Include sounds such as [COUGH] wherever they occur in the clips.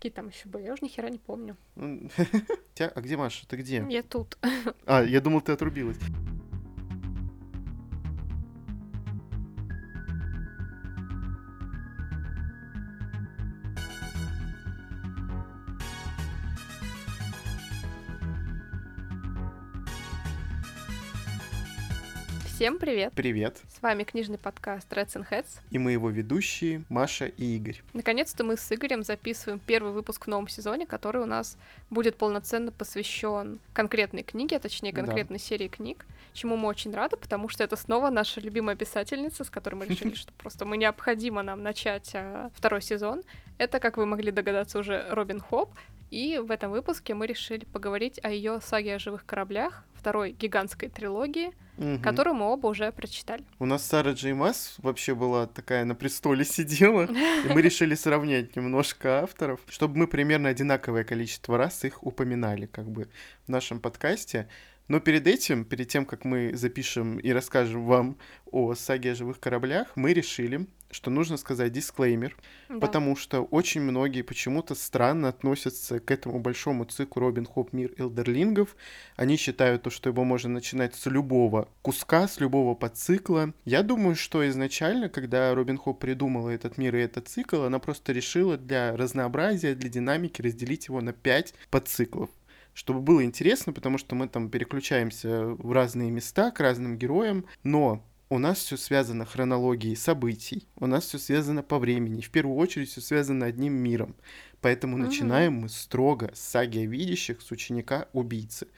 Какие там еще были? Я уже ни хера не помню. [LAUGHS] А где Маша? Ты где? Я тут. А, я думал, ты отрубилась. Всем привет! Привет! С вами книжный подкаст Reds and Heads. И мы его ведущие Маша и Игорь. Наконец-то мы с Игорем записываем первый выпуск в новом сезоне, который у нас будет полноценно посвящен конкретной книге, а точнее конкретной да. серии книг, чему мы очень рады, потому что это снова наша любимая писательница, с которой мы решили, [LAUGHS] что просто мы необходимо нам начать а, второй сезон. Это, как вы могли догадаться, уже Робин Хоп, и в этом выпуске мы решили поговорить о ее саге о живых кораблях, второй гигантской трилогии, угу. которую мы оба уже прочитали. У нас Сара Джей Масс вообще была такая на престоле сидела, и мы решили сравнять немножко авторов, чтобы мы примерно одинаковое количество раз их упоминали как бы в нашем подкасте. Но перед этим, перед тем, как мы запишем и расскажем вам о саге о живых кораблях, мы решили, что нужно сказать дисклеймер, да. потому что очень многие почему-то странно относятся к этому большому циклу Робин Хоп Мир Элдерлингов. Они считают то, что его можно начинать с любого куска, с любого подцикла. Я думаю, что изначально, когда Робин Хоп придумала этот мир и этот цикл, она просто решила для разнообразия, для динамики разделить его на пять подциклов чтобы было интересно, потому что мы там переключаемся в разные места к разным героям, но у нас все связано хронологией событий, у нас все связано по времени, в первую очередь все связано одним миром. Поэтому угу. начинаем мы строго с саги о видящих, с ученика убийцы.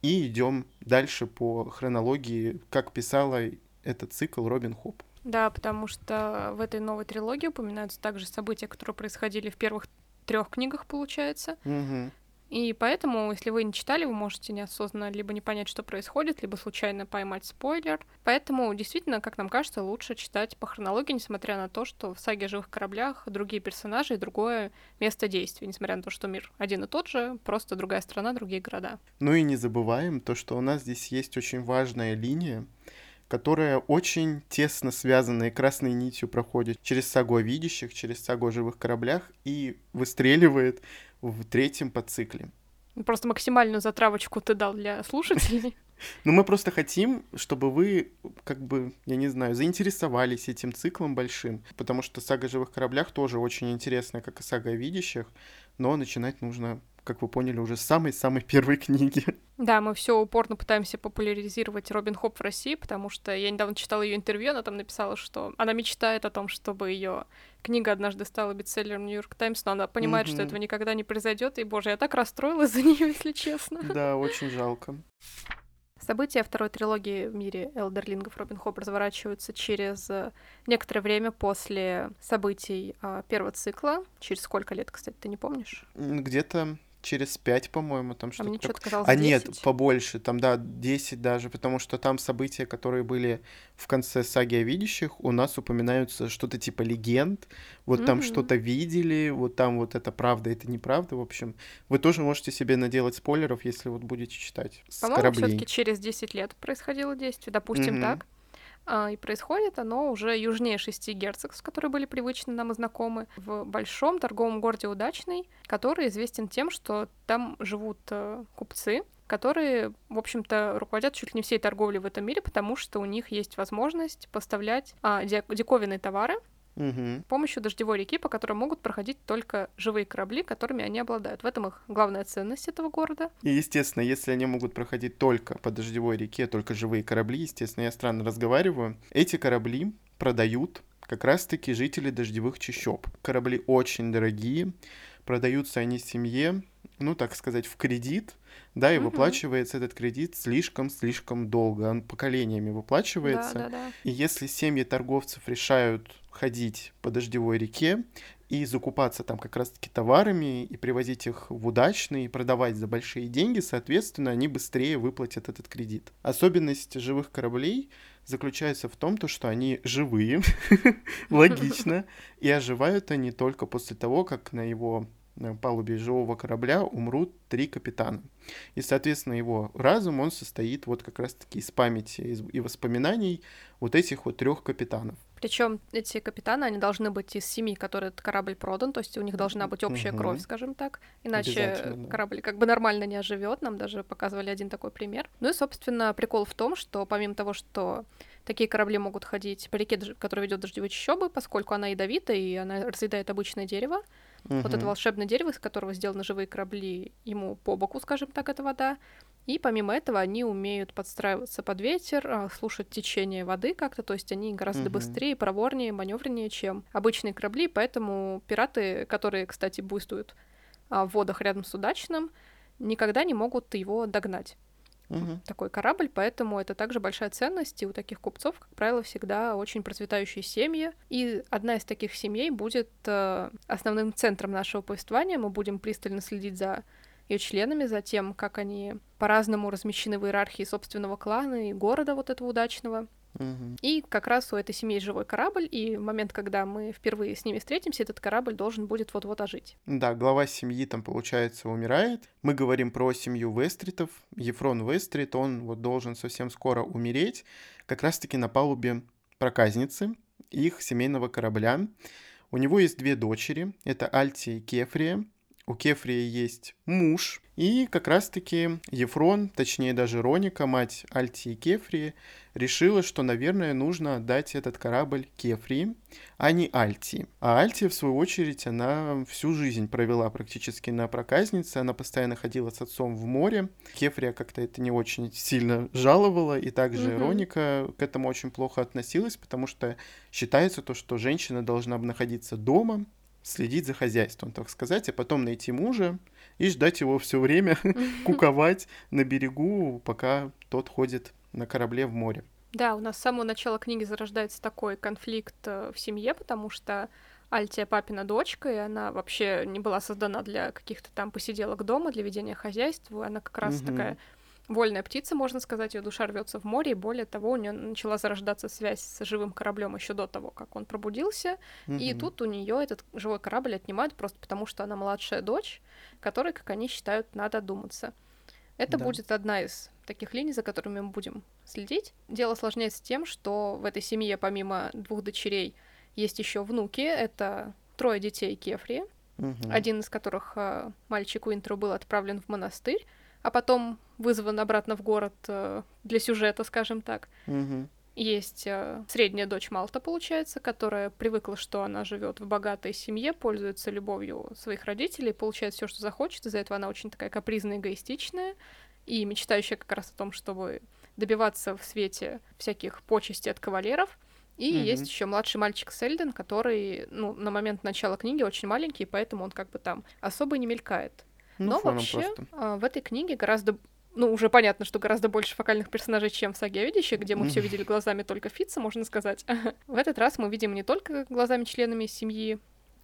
И идем дальше по хронологии, как писала этот цикл Робин Хоп. Да, потому что в этой новой трилогии упоминаются также события, которые происходили в первых трех книгах, получается. Угу. И поэтому, если вы не читали, вы можете неосознанно либо не понять, что происходит, либо случайно поймать спойлер. Поэтому, действительно, как нам кажется, лучше читать по хронологии, несмотря на то, что в саге о живых кораблях другие персонажи и другое место действия, несмотря на то, что мир один и тот же, просто другая страна, другие города. Ну и не забываем то, что у нас здесь есть очень важная линия, которая очень тесно связана и красной нитью проходит через сагу о видящих, через сагу о живых кораблях и выстреливает в третьем подцикле. Просто максимальную затравочку ты дал для слушателей. [LAUGHS] Ну, мы просто хотим, чтобы вы, как бы, я не знаю, заинтересовались этим циклом большим, потому что сага о живых кораблях тоже очень интересная, как и сага о видящих, но начинать нужно как вы поняли, уже с самой-самой [LAUGHS] первой книги. Да, мы все упорно пытаемся популяризировать Робин Хоп в России, потому что я недавно читала ее интервью, она там написала, что она мечтает о том, чтобы ее книга однажды стала бестселлером Нью-Йорк Таймс, но она понимает, mm-hmm. что этого никогда не произойдет. И, боже, я так расстроилась [LAUGHS] за нее, если честно. Да, очень жалко. События второй трилогии в мире Элдерлингов Робин Хоп разворачиваются через некоторое время после событий а, первого цикла. Через сколько лет, кстати, ты не помнишь? Где-то через 5, по-моему, там что-то. А что-то казалось А 10. нет, побольше, там, да, 10 даже, потому что там события, которые были в конце саги о видящих, у нас упоминаются что-то типа легенд, вот mm-hmm. там что-то видели, вот там вот это правда, это неправда, в общем. Вы тоже можете себе наделать спойлеров, если вот будете читать По-моему, все-таки через 10 лет происходило действие, допустим, mm-hmm. так. А, и происходит оно уже южнее шести герцогств, которые были привычны нам и знакомы, в большом торговом городе Удачный, который известен тем, что там живут э, купцы, которые, в общем-то, руководят чуть ли не всей торговлей в этом мире, потому что у них есть возможность поставлять а, диковинные товары, угу. с помощью дождевой реки, по которой могут проходить только живые корабли, которыми они обладают. В этом их главная ценность этого города. И, естественно, если они могут проходить только по дождевой реке, только живые корабли, естественно, я странно разговариваю, эти корабли продают как раз-таки жители дождевых чащоб. Корабли очень дорогие, продаются они семье, ну, так сказать, в кредит, да, и угу. выплачивается этот кредит слишком-слишком долго, он поколениями выплачивается. Да, да, да. И если семьи торговцев решают ходить по дождевой реке и закупаться там как раз-таки товарами и привозить их в удачный и продавать за большие деньги, соответственно, они быстрее выплатят этот кредит. Особенность живых кораблей заключается в том, то, что они живые, [LAUGHS] логично, и оживают они только после того, как на его палубе живого корабля умрут три капитана. И, соответственно, его разум, он состоит вот как раз-таки из памяти и воспоминаний вот этих вот трех капитанов. Причем эти капитаны, они должны быть из семьи, которые этот корабль продан, то есть у них должна быть общая угу. кровь, скажем так. Иначе да. корабль как бы нормально не оживет. Нам даже показывали один такой пример. Ну и, собственно, прикол в том, что помимо того, что такие корабли могут ходить по реке, которая ведет дождевые чащобы, поскольку она ядовита и она разъедает обычное дерево. Угу. Вот это волшебное дерево, из которого сделаны живые корабли, ему по боку, скажем так, эта вода. И помимо этого они умеют подстраиваться под ветер, а, слушать течение воды как-то, то есть они гораздо угу. быстрее, проворнее, маневреннее, чем обычные корабли, поэтому пираты, которые, кстати, буйствуют а, в водах рядом с удачным, никогда не могут его догнать. Угу. Такой корабль, поэтому это также большая ценность, и у таких купцов, как правило, всегда очень процветающие семьи. И одна из таких семей будет э, основным центром нашего повествования. Мы будем пристально следить за ее членами, за тем, как они по-разному размещены в иерархии собственного клана и города вот этого удачного. Угу. И как раз у этой семьи живой корабль, и в момент, когда мы впервые с ними встретимся, этот корабль должен будет вот-вот ожить. Да, глава семьи там, получается, умирает. Мы говорим про семью Вестритов. Ефрон Вестрит, он вот должен совсем скоро умереть, как раз-таки на палубе проказницы их семейного корабля. У него есть две дочери, это Альтия и Кефрия у Кефрия есть муж, и как раз-таки Ефрон, точнее даже Роника, мать Альти и Кефрии, решила, что, наверное, нужно отдать этот корабль Кефрии, а не Альти. А Альти, в свою очередь, она всю жизнь провела практически на проказнице, она постоянно ходила с отцом в море. Кефрия как-то это не очень сильно жаловала, и также mm-hmm. Роника к этому очень плохо относилась, потому что считается то, что женщина должна находиться дома, следить за хозяйством, так сказать, а потом найти мужа и ждать его все время, [LAUGHS] [LAUGHS] куковать на берегу, пока тот ходит на корабле в море. Да, у нас с самого начала книги зарождается такой конфликт э, в семье, потому что Альтия папина дочка, и она вообще не была создана для каких-то там посиделок дома, для ведения хозяйства. Она как раз угу. такая вольная птица, можно сказать, ее душа рвется в море, и более того, у нее начала зарождаться связь с живым кораблем еще до того, как он пробудился. Mm-hmm. И тут у нее этот живой корабль отнимают просто потому, что она младшая дочь, которой, как они считают, надо думаться. Это да. будет одна из таких линий, за которыми мы будем следить. Дело сложняется тем, что в этой семье, помимо двух дочерей, есть еще внуки. Это трое детей Кефри, угу. один из которых э, мальчик Уинтеру был отправлен в монастырь, а потом вызван обратно в город э, для сюжета, скажем так. Угу. Есть э, средняя дочь Малта, получается, которая привыкла, что она живет в богатой семье, пользуется любовью своих родителей, получает все, что захочет. Из-за этого она очень такая капризная, эгоистичная и мечтающая как раз о том, чтобы добиваться в свете всяких почестей от кавалеров. И mm-hmm. есть еще младший мальчик Сельден, который, ну, на момент начала книги очень маленький, поэтому он как бы там особо не мелькает. Ну, Но вообще просто. А, в этой книге гораздо ну, уже понятно, что гораздо больше фокальных персонажей, чем в «Саге о видящих», где мы все видели глазами только Фитца, можно сказать. [LAUGHS] в этот раз мы видим не только глазами членами семьи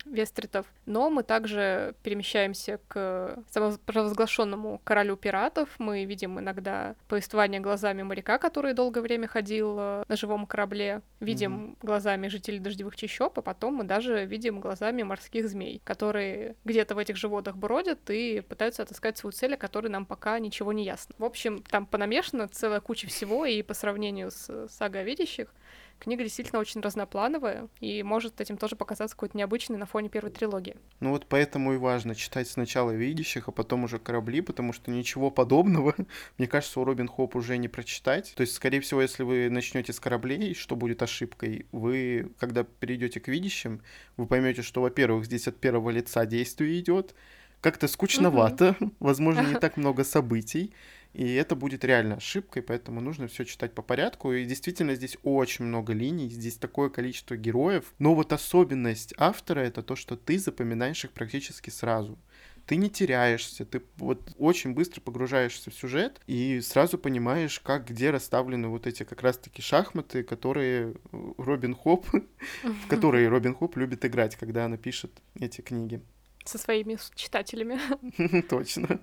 Вестритов, но мы также перемещаемся к самопровозглашенному королю пиратов. Мы видим иногда повествование глазами моряка, который долгое время ходил э, на живом корабле. Видим mm-hmm. глазами жителей дождевых чащоб, а потом мы даже видим глазами морских змей, которые где-то в этих же водах бродят и пытаются отыскать свою цель, о которой нам пока ничего не ясно. В общем, там понамешано целая куча всего, и по сравнению с сагой о видящих, книга действительно очень разноплановая и может этим тоже показаться какой-то необычный на фоне первой трилогии. Ну вот поэтому и важно читать сначала «Видящих», а потом уже «Корабли», потому что ничего [LAUGHS] подобного, мне кажется, у Робин Хоп уже не прочитать. То есть, скорее всего, если вы начнете с «Кораблей», что будет ошибкой, вы, когда перейдете к «Видящим», вы поймете, что, во-первых, здесь от первого лица действие идет, как-то скучновато, возможно, не [LAUGHS] так много событий, и это будет реально ошибкой, поэтому нужно все читать по порядку. И действительно здесь очень много линий, здесь такое количество героев. Но вот особенность автора это то, что ты запоминаешь их практически сразу. Ты не теряешься, ты вот очень быстро погружаешься в сюжет и сразу понимаешь, как где расставлены вот эти как раз-таки шахматы, которые Робин Хоп, в которые Робин Хоп любит играть, когда она пишет эти книги. Со своими читателями. [LAUGHS] Точно.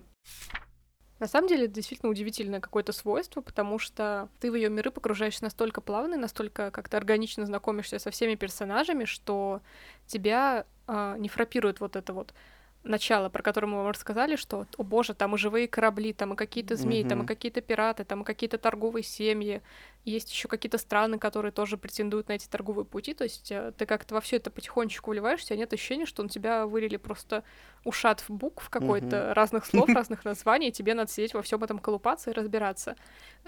На самом деле, это действительно удивительное какое-то свойство, потому что ты в ее миры погружаешься настолько плавно, настолько как-то органично знакомишься со всеми персонажами, что тебя э, не фрапирует вот это вот начало, про которое мы вам рассказали, что, о боже, там и живые корабли, там и какие-то змеи, mm-hmm. там и какие-то пираты, там и какие-то торговые семьи. Есть еще какие-то страны, которые тоже претендуют на эти торговые пути, то есть э, ты как-то во все это потихонечку вливаешься, нет ощущения, что на тебя вылили просто ушат в букв какой-то, uh-huh. разных [LAUGHS] слов, разных названий, и тебе надо сидеть во всем этом колупаться и разбираться.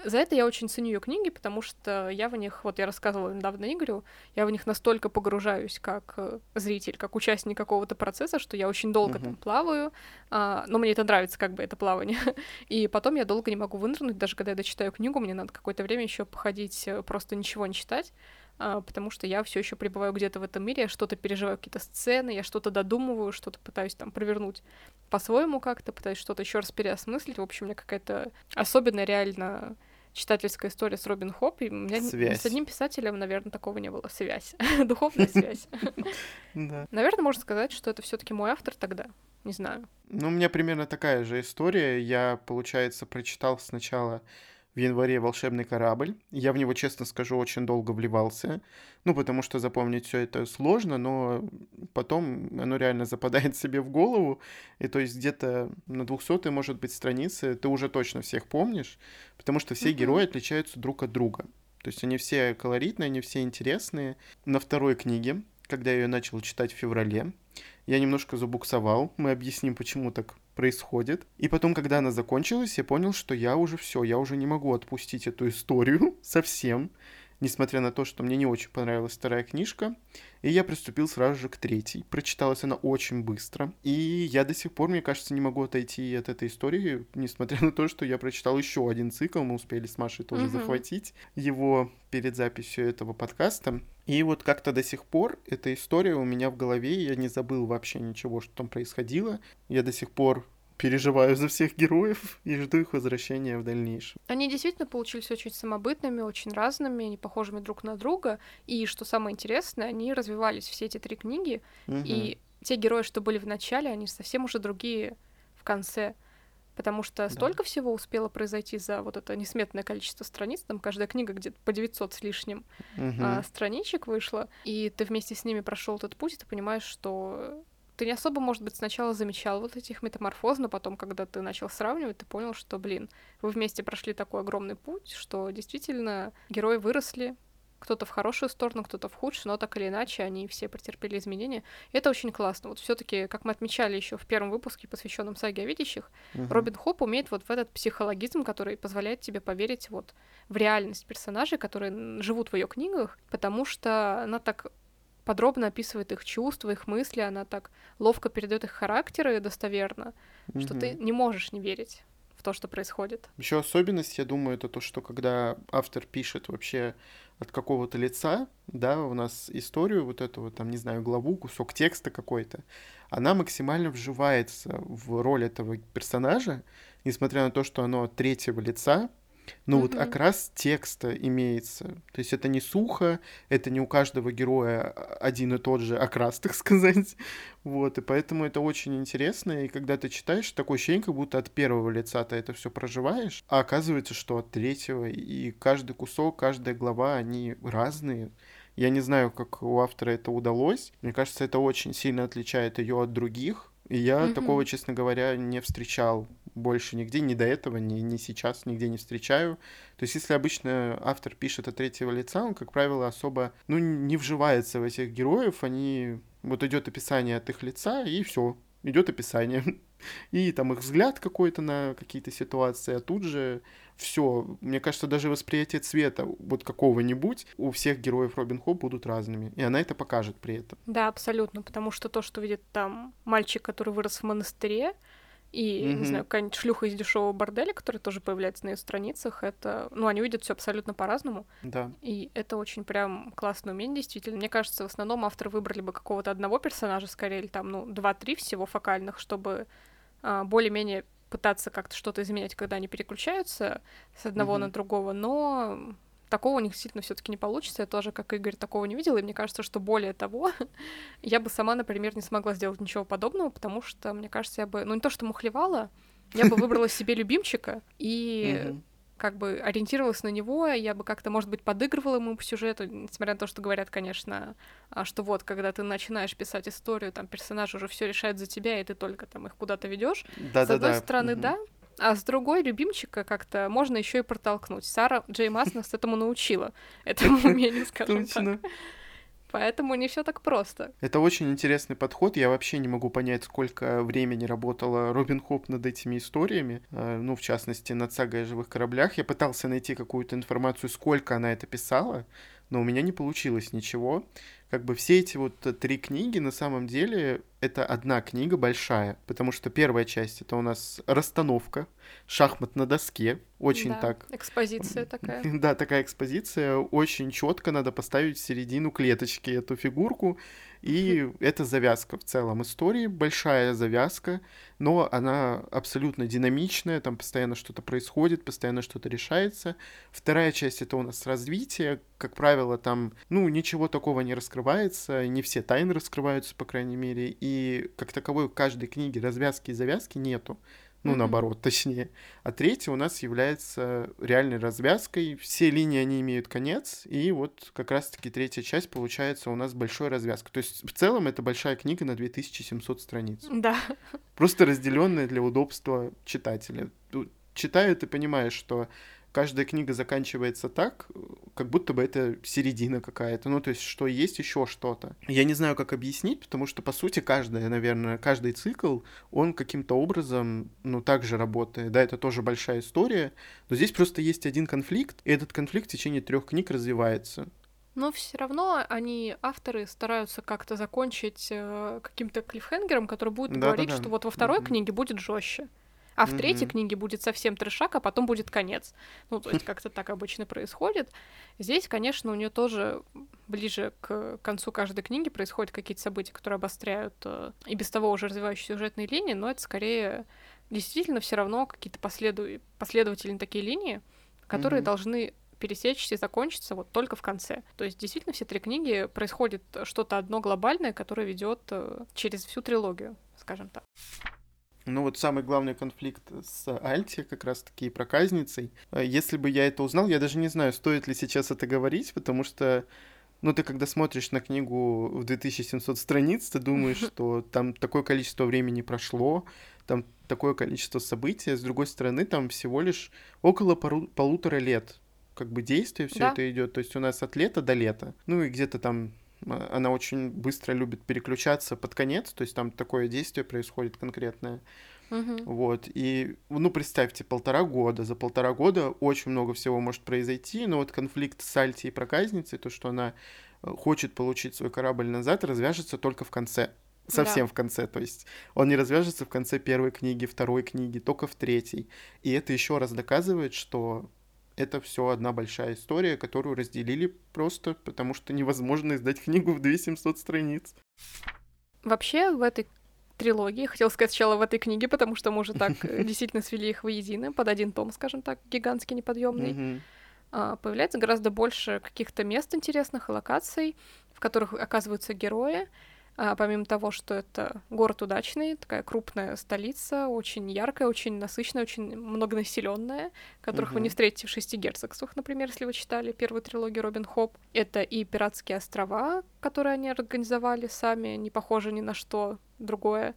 За это я очень ценю ее книги, потому что я в них, вот я рассказывала недавно Игорю, я в них настолько погружаюсь как э, зритель, как участник какого-то процесса, что я очень долго uh-huh. там плаваю, а, но мне это нравится, как бы это плавание, [LAUGHS] и потом я долго не могу вынырнуть, даже когда я дочитаю книгу, мне надо какое-то время еще походить, э, просто ничего не читать, а, потому что я все еще пребываю где-то в этом мире, я что-то переживаю, какие-то сцены, я что-то додумываю, что-то пытаюсь там провернуть по-своему как-то, пытаюсь что-то еще раз переосмыслить. В общем, у меня какая-то особенная реально читательская история с Робин Хоп, и у меня связь. с одним писателем, наверное, такого не было. Связь. [LAUGHS] Духовная связь. [LAUGHS] Наверное, можно сказать, что это все таки мой автор тогда. Не знаю. Ну, у меня примерно такая же история. Я, получается, прочитал сначала в январе «Волшебный корабль». Я в него, честно скажу, очень долго вливался. Ну, потому что запомнить все это сложно, но потом оно реально западает себе в голову. И то есть где-то на 200 может быть странице ты уже точно всех помнишь, потому что все mm-hmm. герои отличаются друг от друга. То есть они все колоритные, они все интересные. На второй книге, когда я ее начал читать в феврале, я немножко забуксовал. Мы объясним, почему так происходит. И потом, когда она закончилась, я понял, что я уже все, я уже не могу отпустить эту историю [LAUGHS] совсем, несмотря на то, что мне не очень понравилась вторая книжка. И я приступил сразу же к третьей. Прочиталась она очень быстро. И я до сих пор, мне кажется, не могу отойти от этой истории, несмотря на то, что я прочитал еще один цикл. Мы успели с Машей тоже угу. захватить его перед записью этого подкаста. И вот как-то до сих пор эта история у меня в голове, я не забыл вообще ничего, что там происходило. Я до сих пор переживаю за всех героев и жду их возвращения в дальнейшем. Они действительно получились очень самобытными, очень разными, не похожими друг на друга. И что самое интересное, они развивались все эти три книги, угу. и те герои, что были в начале, они совсем уже другие в конце. Потому что столько да. всего успело произойти за вот это несметное количество страниц. Там каждая книга где-то по 900 с лишним угу. а, страничек вышла. И ты вместе с ними прошел этот путь, и ты понимаешь, что ты не особо, может быть, сначала замечал вот этих метаморфоз, но потом, когда ты начал сравнивать, ты понял, что, блин, вы вместе прошли такой огромный путь, что действительно герои выросли, кто-то в хорошую сторону, кто-то в худшую, но так или иначе они все претерпели изменения. И это очень классно. Вот все-таки, как мы отмечали еще в первом выпуске, посвященном саге о видящих, uh-huh. Робин Хоп умеет вот в этот психологизм, который позволяет тебе поверить вот в реальность персонажей, которые живут в ее книгах, потому что она так подробно описывает их чувства, их мысли, она так ловко передает их характеры достоверно, mm-hmm. что ты не можешь не верить в то, что происходит. Еще особенность, я думаю, это то, что когда автор пишет вообще от какого-то лица, да, у нас историю вот эту вот, там, не знаю, главу, кусок текста какой-то, она максимально вживается в роль этого персонажа, несмотря на то, что оно от третьего лица, но mm-hmm. вот окрас текста имеется. То есть это не сухо, это не у каждого героя один и тот же окрас, [LAUGHS] так сказать. Вот, и поэтому это очень интересно. И когда ты читаешь, такое ощущение, как будто от первого лица ты это все проживаешь, а оказывается, что от третьего. И каждый кусок, каждая глава, они разные. Я не знаю, как у автора это удалось. Мне кажется, это очень сильно отличает ее от других. И я mm-hmm. такого, честно говоря, не встречал больше нигде, ни до этого, ни, ни сейчас нигде не встречаю. То есть, если обычно автор пишет от третьего лица, он, как правило, особо, ну, не вживается в этих героев, они, вот идет описание от их лица, и все, идет описание. [LAUGHS] И там их взгляд какой-то на какие-то ситуации, а тут же все. Мне кажется, даже восприятие цвета вот какого-нибудь у всех героев Робин Хоп будут разными. И она это покажет при этом. Да, абсолютно. Потому что то, что видит там мальчик, который вырос в монастыре, и, mm-hmm. не знаю, какая-нибудь шлюха из дешевого борделя, которая тоже появляется на ее страницах, это, ну, они видят все абсолютно по-разному. Да. И это очень прям классное умение, действительно. Мне кажется, в основном авторы выбрали бы какого-то одного персонажа, скорее, или там, ну, два-три всего фокальных, чтобы а, более-менее пытаться как-то что-то изменять, когда они переключаются с одного mm-hmm. на другого, но такого у них действительно все-таки не получится. Я тоже, как Игорь, такого не видела. И мне кажется, что более того, [LAUGHS] я бы сама, например, не смогла сделать ничего подобного, потому что, мне кажется, я бы, ну не то, что мухлевала, я бы выбрала себе любимчика и как бы ориентировалась на него, я бы как-то, может быть, подыгрывала ему по сюжету, несмотря на то, что говорят, конечно, а, что вот, когда ты начинаешь писать историю, там персонаж уже все решает за тебя, и ты только там их куда-то ведешь. Да, С одной да, стороны, да, а с другой любимчика как-то можно еще и протолкнуть. Сара Джей Мас нас этому научила, [LAUGHS] этому [LAUGHS] умению, скажем так. Поэтому не все так просто. Это очень интересный подход. Я вообще не могу понять, сколько времени работала Робин Хоп над этими историями. Э, ну, в частности, над сагой о живых кораблях. Я пытался найти какую-то информацию, сколько она это писала, но у меня не получилось ничего как бы все эти вот э, три книги на самом деле это одна книга большая, потому что первая часть это у нас расстановка, шахмат на доске, очень да, так. Экспозиция такая. [LAUGHS] Да, такая экспозиция, очень четко надо поставить в середину клеточки эту фигурку, и [LAUGHS] это завязка в целом истории, большая завязка, но она абсолютно динамичная, там постоянно что-то происходит, постоянно что-то решается. Вторая часть — это у нас развитие, как правило, там, ну, ничего такого не раскрывается, не все тайны раскрываются, по крайней мере, и как таковой в каждой книге развязки и завязки нету ну, mm-hmm. наоборот, точнее. А третья у нас является реальной развязкой. Все линии, они имеют конец, и вот как раз-таки третья часть получается у нас большой развязкой. То есть в целом это большая книга на 2700 страниц. Да. Просто разделенная для удобства читателя. Читаю, ты понимаешь, что каждая книга заканчивается так, как будто бы это середина какая-то. Ну, то есть, что есть еще что-то. Я не знаю, как объяснить, потому что, по сути, каждая, наверное, каждый цикл, он каким-то образом, ну, также работает. Да, это тоже большая история, но здесь просто есть один конфликт, и этот конфликт в течение трех книг развивается. Но все равно они, авторы, стараются как-то закончить э, каким-то клиффхенгером, который будет да, говорить, да, да. что вот во второй mm-hmm. книге будет жестче. А в третьей книге будет совсем трешак, а потом будет конец. Ну, то есть [LAUGHS] как-то так обычно происходит. Здесь, конечно, у нее тоже ближе к концу каждой книги происходят какие-то события, которые обостряют э, и без того уже развивающие сюжетные линии, но это скорее действительно все равно какие-то последу... последовательные такие линии, которые mm-hmm. должны пересечься и закончиться вот только в конце. То есть действительно все три книги происходит что-то одно глобальное, которое ведет э, через всю трилогию, скажем так. Ну вот самый главный конфликт с Альти, как раз-таки проказницей. Э, если бы я это узнал, я даже не знаю, стоит ли сейчас это говорить, потому что, ну ты когда смотришь на книгу в 2700 страниц, ты думаешь, что там такое количество времени прошло, там такое количество событий, а с другой стороны, там всего лишь около пару, полутора лет как бы действие все да. это идет. То есть у нас от лета до лета. Ну и где-то там она очень быстро любит переключаться под конец, то есть там такое действие происходит конкретное. Uh-huh. Вот, и, ну, представьте, полтора года. За полтора года очень много всего может произойти, но вот конфликт с Альти и проказницей, то, что она э, хочет получить свой корабль назад, развяжется только в конце. Совсем да. в конце, то есть он не развяжется в конце первой книги, второй книги, только в третьей. И это еще раз доказывает, что это все одна большая история, которую разделили просто потому, что невозможно издать [LAUGHS] книгу в 2700 страниц. Вообще в этой трилогии, хотел сказать сначала в этой книге, потому что мы уже так э, [LAUGHS] действительно свели их воедино, под один том, скажем так, гигантский, неподъемный. А, появляется гораздо больше каких-то мест интересных и локаций, в которых оказываются герои. А, помимо того, что это город удачный, такая крупная столица, очень яркая, очень насыщенная, очень многонаселенная, которых uh-huh. вы не встретите в шести герцогствах, например, если вы читали первую трилогию Робин Хоп. Это и пиратские острова, которые они организовали сами, не похожи ни на что другое.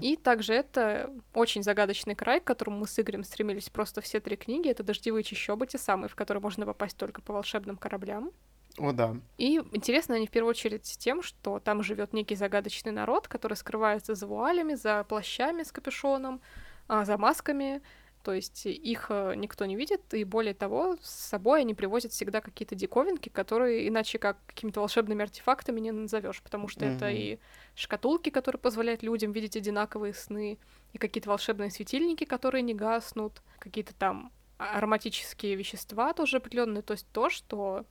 И также это очень загадочный край, к которому мы с Игорем стремились просто все три книги. Это дождевые чащобы, те самые, в которые можно попасть только по волшебным кораблям. О, да. И интересно они в первую очередь тем, что там живет некий загадочный народ, который скрывается за вуалями, за плащами с капюшоном, а, за масками. То есть их э, никто не видит, и более того, с собой они привозят всегда какие-то диковинки, которые иначе как какими-то волшебными артефактами не назовешь, потому что mm-hmm. это и шкатулки, которые позволяют людям видеть одинаковые сны, и какие-то волшебные светильники, которые не гаснут, какие-то там ароматические вещества тоже определенные, то есть то, что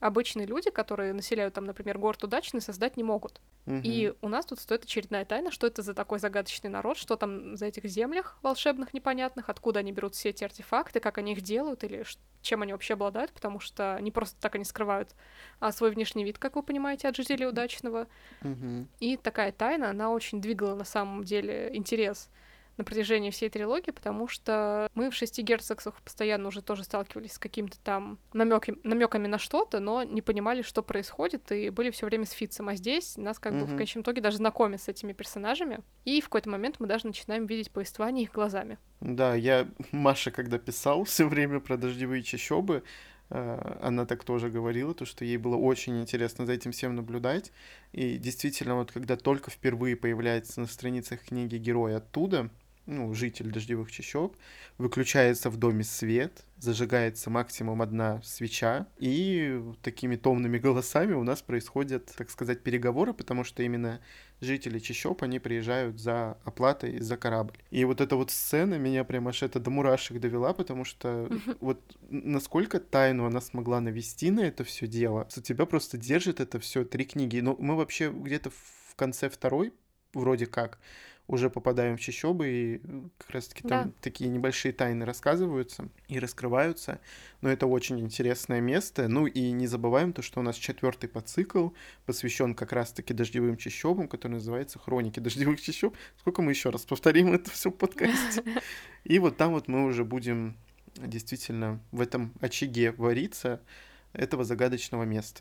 обычные люди, которые населяют там, например, город удачный, создать не могут. Угу. И у нас тут стоит очередная тайна, что это за такой загадочный народ, что там за этих землях волшебных непонятных, откуда они берут все эти артефакты, как они их делают или чем они вообще обладают, потому что не просто так они скрывают а, свой внешний вид, как вы понимаете, от жителей удачного. Угу. И такая тайна, она очень двигала на самом деле интерес на протяжении всей трилогии, потому что мы в шести герцогсах постоянно уже тоже сталкивались с какими-то там намеками, намеками на что-то, но не понимали, что происходит, и были все время с Фитцем. А здесь нас как mm-hmm. бы в конечном итоге даже знакомят с этими персонажами, и в какой-то момент мы даже начинаем видеть повествование их глазами. Да, я [LAUGHS] Маша, когда писал все время про дождевые чащобы, э, она так тоже говорила, то, что ей было очень интересно за этим всем наблюдать. И действительно, вот когда только впервые появляется на страницах книги герой оттуда, ну, житель дождевых чащоб, выключается в доме свет, зажигается максимум одна свеча, и такими томными голосами у нас происходят, так сказать, переговоры, потому что именно жители чащоб, они приезжают за оплатой за корабль. И вот эта вот сцена меня прям аж это до мурашек довела, потому что вот насколько тайну она смогла навести на это все дело, у тебя просто держит это все три книги. Но мы вообще где-то в конце второй вроде как уже попадаем в чащобы, и как раз-таки там да. такие небольшие тайны рассказываются и раскрываются. Но это очень интересное место. Ну и не забываем то, что у нас четвертый подцикл посвящен как раз-таки дождевым чащобам, который называется Хроники дождевых чащоб. Сколько мы еще раз повторим [LAUGHS] это все в подкасте? [LAUGHS] И вот там вот мы уже будем действительно в этом очаге вариться этого загадочного места.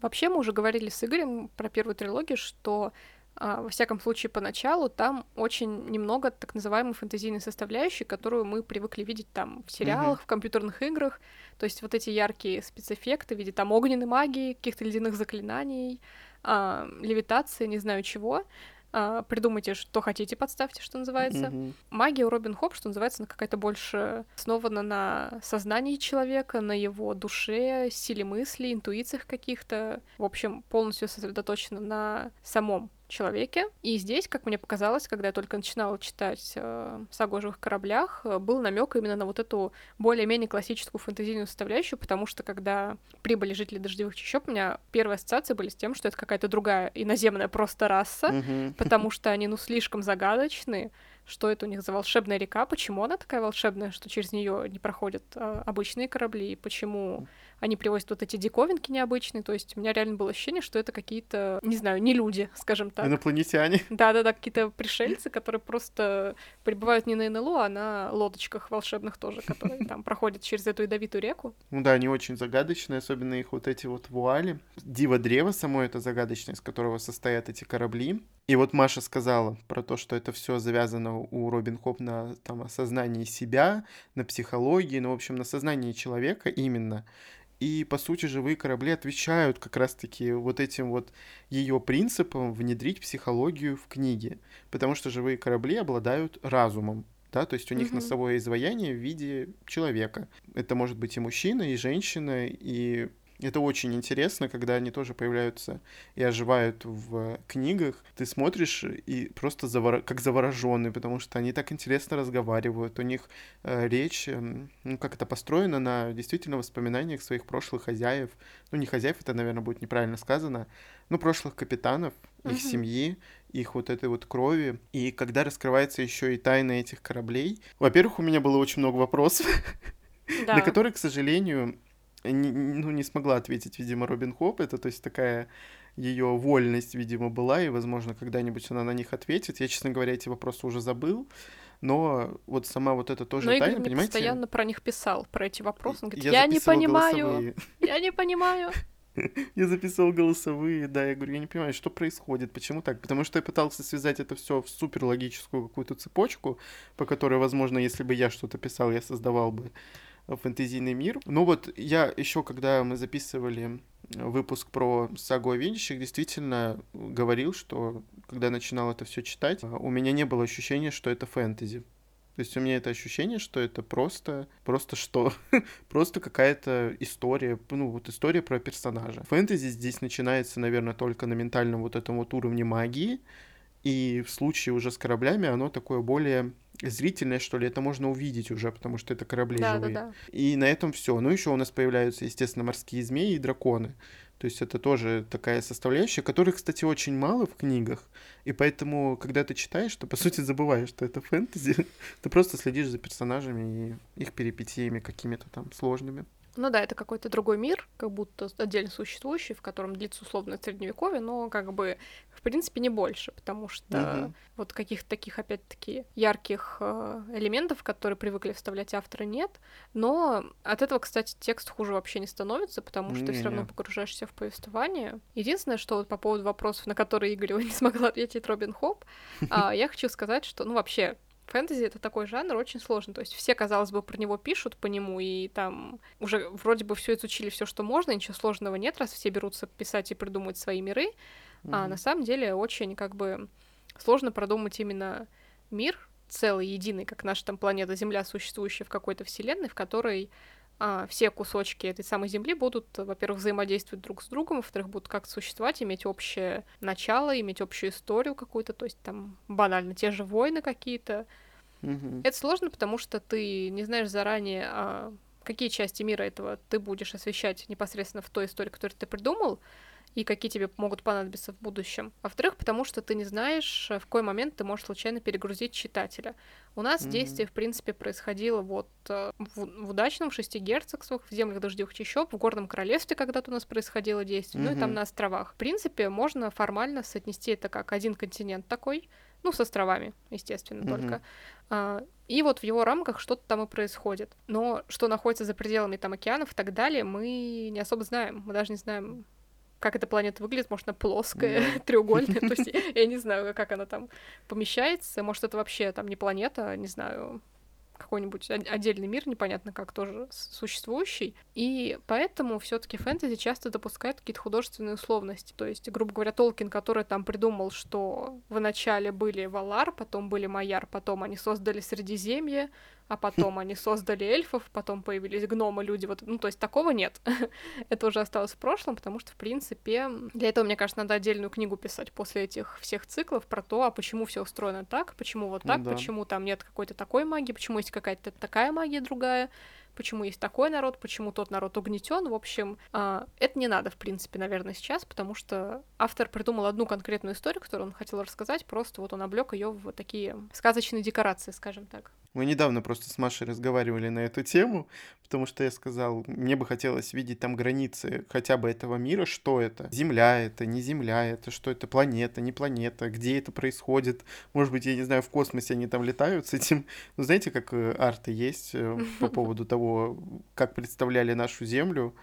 Вообще мы уже говорили с Игорем про первую трилогию, что во всяком случае, поначалу там очень немного так называемой фэнтезийной составляющей, которую мы привыкли видеть там в сериалах, mm-hmm. в компьютерных играх. То есть вот эти яркие спецэффекты в виде там огненной магии, каких-то ледяных заклинаний, а, левитации, не знаю чего. А, придумайте, что хотите, подставьте, что называется. Mm-hmm. Магия у Робин Хоп, что называется, она какая-то больше основана на сознании человека, на его душе, силе мысли, интуициях каких-то. В общем, полностью сосредоточена на самом человеке. И здесь, как мне показалось, когда я только начинала читать э, «Сагу о живых кораблях», э, был намек именно на вот эту более-менее классическую фэнтезийную составляющую, потому что когда прибыли жители дождевых чащоб, у меня первые ассоциации были с тем, что это какая-то другая иноземная просто раса, потому что они, ну, слишком загадочные, что это у них за волшебная река, почему она такая волшебная, что через нее не проходят а, обычные корабли, почему они привозят вот эти диковинки необычные, то есть у меня реально было ощущение, что это какие-то, не знаю, не люди, скажем так. Инопланетяне. [LAUGHS] Да-да-да, какие-то пришельцы, которые просто прибывают не на НЛО, а на лодочках волшебных тоже, которые [LAUGHS] там проходят через эту ядовитую реку. Ну да, они очень загадочные, особенно их вот эти вот вуали. Диво древо само это загадочное, из которого состоят эти корабли. И вот Маша сказала про то, что это все завязано у Робин Хоп на там, осознании себя, на психологии, ну, в общем, на сознании человека именно. И, по сути, живые корабли отвечают как раз-таки вот этим вот ее принципам внедрить психологию в книги. Потому что живые корабли обладают разумом. Да, то есть у них mm-hmm. носовое изваяние в виде человека. Это может быть и мужчина, и женщина, и это очень интересно, когда они тоже появляются и оживают в книгах. Ты смотришь и просто завор... как завороженный, потому что они так интересно разговаривают. У них э, речь, э, ну, как это построено на действительно воспоминаниях своих прошлых хозяев. Ну, не хозяев, это, наверное, будет неправильно сказано. Ну, прошлых капитанов, их mm-hmm. семьи, их вот этой вот крови. И когда раскрывается еще и тайна этих кораблей. Во-первых, у меня было очень много вопросов, да. [LAUGHS] на которые, к сожалению, не, ну, не смогла ответить, видимо, Робин Хоп. Это, то есть, такая ее вольность, видимо, была, и, возможно, когда-нибудь она на них ответит. Я, честно говоря, эти вопросы уже забыл, но вот сама вот это тоже но тайна, Игорь понимаете? постоянно про них писал, про эти вопросы. Он говорит, я, я не понимаю, голосовые. я не понимаю. [LAUGHS] Я записывал голосовые, да, я говорю, я не понимаю, что происходит, почему так? Потому что я пытался связать это все в супер логическую какую-то цепочку, по которой, возможно, если бы я что-то писал, я создавал бы фэнтезийный мир. Ну вот я еще, когда мы записывали выпуск про сагу о видящих, действительно говорил, что когда начинал это все читать, у меня не было ощущения, что это фэнтези. То есть у меня это ощущение, что это просто, просто что? [LAUGHS] просто какая-то история, ну вот история про персонажа. Фэнтези здесь начинается, наверное, только на ментальном вот этом вот уровне магии, и в случае уже с кораблями оно такое более зрительное, что ли, это можно увидеть уже, потому что это корабли да, живые. Да, да. И на этом все. Ну, еще у нас появляются, естественно, морские змеи и драконы. То есть это тоже такая составляющая, которых, кстати, очень мало в книгах. И поэтому, когда ты читаешь, ты, по сути, забываешь, что это фэнтези. [LAUGHS] ты просто следишь за персонажами и их перипетиями какими-то там сложными. Ну да, это какой-то другой мир, как будто отдельно существующий, в котором длится условно средневековье, но как бы в принципе не больше, потому что mm-hmm. вот каких-то таких опять-таки ярких э, элементов, которые привыкли вставлять авторы, нет. Но от этого, кстати, текст хуже вообще не становится, потому что mm-hmm. все равно погружаешься в повествование. Единственное, что вот по поводу вопросов, на которые Игорь [LAUGHS] не смогла ответить Робин Хоп, а, я хочу сказать, что ну вообще Фэнтези — это такой жанр очень сложный. То есть все, казалось бы, про него пишут по нему, и там уже вроде бы все изучили, все, что можно, ничего сложного нет, раз все берутся писать и придумывать свои миры. Mm-hmm. А на самом деле очень как бы сложно продумать именно мир целый, единый, как наша там планета Земля, существующая в какой-то вселенной, в которой все кусочки этой самой Земли будут, во-первых, взаимодействовать друг с другом, во-вторых, будут как-то существовать, иметь общее начало, иметь общую историю какую-то, то есть там банально те же войны какие-то. Mm-hmm. Это сложно, потому что ты не знаешь заранее, а, какие части мира этого ты будешь освещать непосредственно в той истории, которую ты придумал, и какие тебе могут понадобиться в будущем. Во-вторых, потому что ты не знаешь, в какой момент ты можешь случайно перегрузить читателя. У нас mm-hmm. действие, в принципе, происходило вот э, в, в удачном шести герцогствах, в землях дождевых чащоб, в горном королевстве когда-то у нас происходило действие, mm-hmm. ну и там на островах. В принципе, можно формально соотнести это как один континент такой, ну, с островами, естественно, mm-hmm. только. А, и вот в его рамках что-то там и происходит. Но что находится за пределами там океанов и так далее, мы не особо знаем. Мы даже не знаем, как эта планета выглядит, может, она плоская, mm. [LAUGHS] треугольная, то есть я не знаю, как она там помещается, может, это вообще там не планета, не знаю, какой-нибудь отдельный мир, непонятно как, тоже существующий. И поэтому все таки фэнтези часто допускает какие-то художественные условности. То есть, грубо говоря, Толкин, который там придумал, что в начале были Валар, потом были Майяр, потом они создали Средиземье, а потом они создали эльфов, потом появились гномы, люди, вот, ну, то есть такого нет. [LAUGHS] Это уже осталось в прошлом, потому что, в принципе, для этого, мне кажется, надо отдельную книгу писать после этих всех циклов про то, а почему все устроено так, почему вот так, ну, да. почему там нет какой-то такой магии, почему есть какая-то такая магия другая, почему есть такой народ, почему тот народ угнетен. В общем, а, это не надо, в принципе, наверное, сейчас, потому что автор придумал одну конкретную историю, которую он хотел рассказать, просто вот он облег ее в такие сказочные декорации, скажем так. Мы недавно просто с Машей разговаривали на эту тему, потому что я сказал, мне бы хотелось видеть там границы хотя бы этого мира, что это, Земля это, не Земля это, что это, планета, не планета, где это происходит, может быть, я не знаю, в космосе они там летают с этим, ну, знаете, как э, арты есть э, по [LAUGHS] поводу того, как представляли нашу Землю,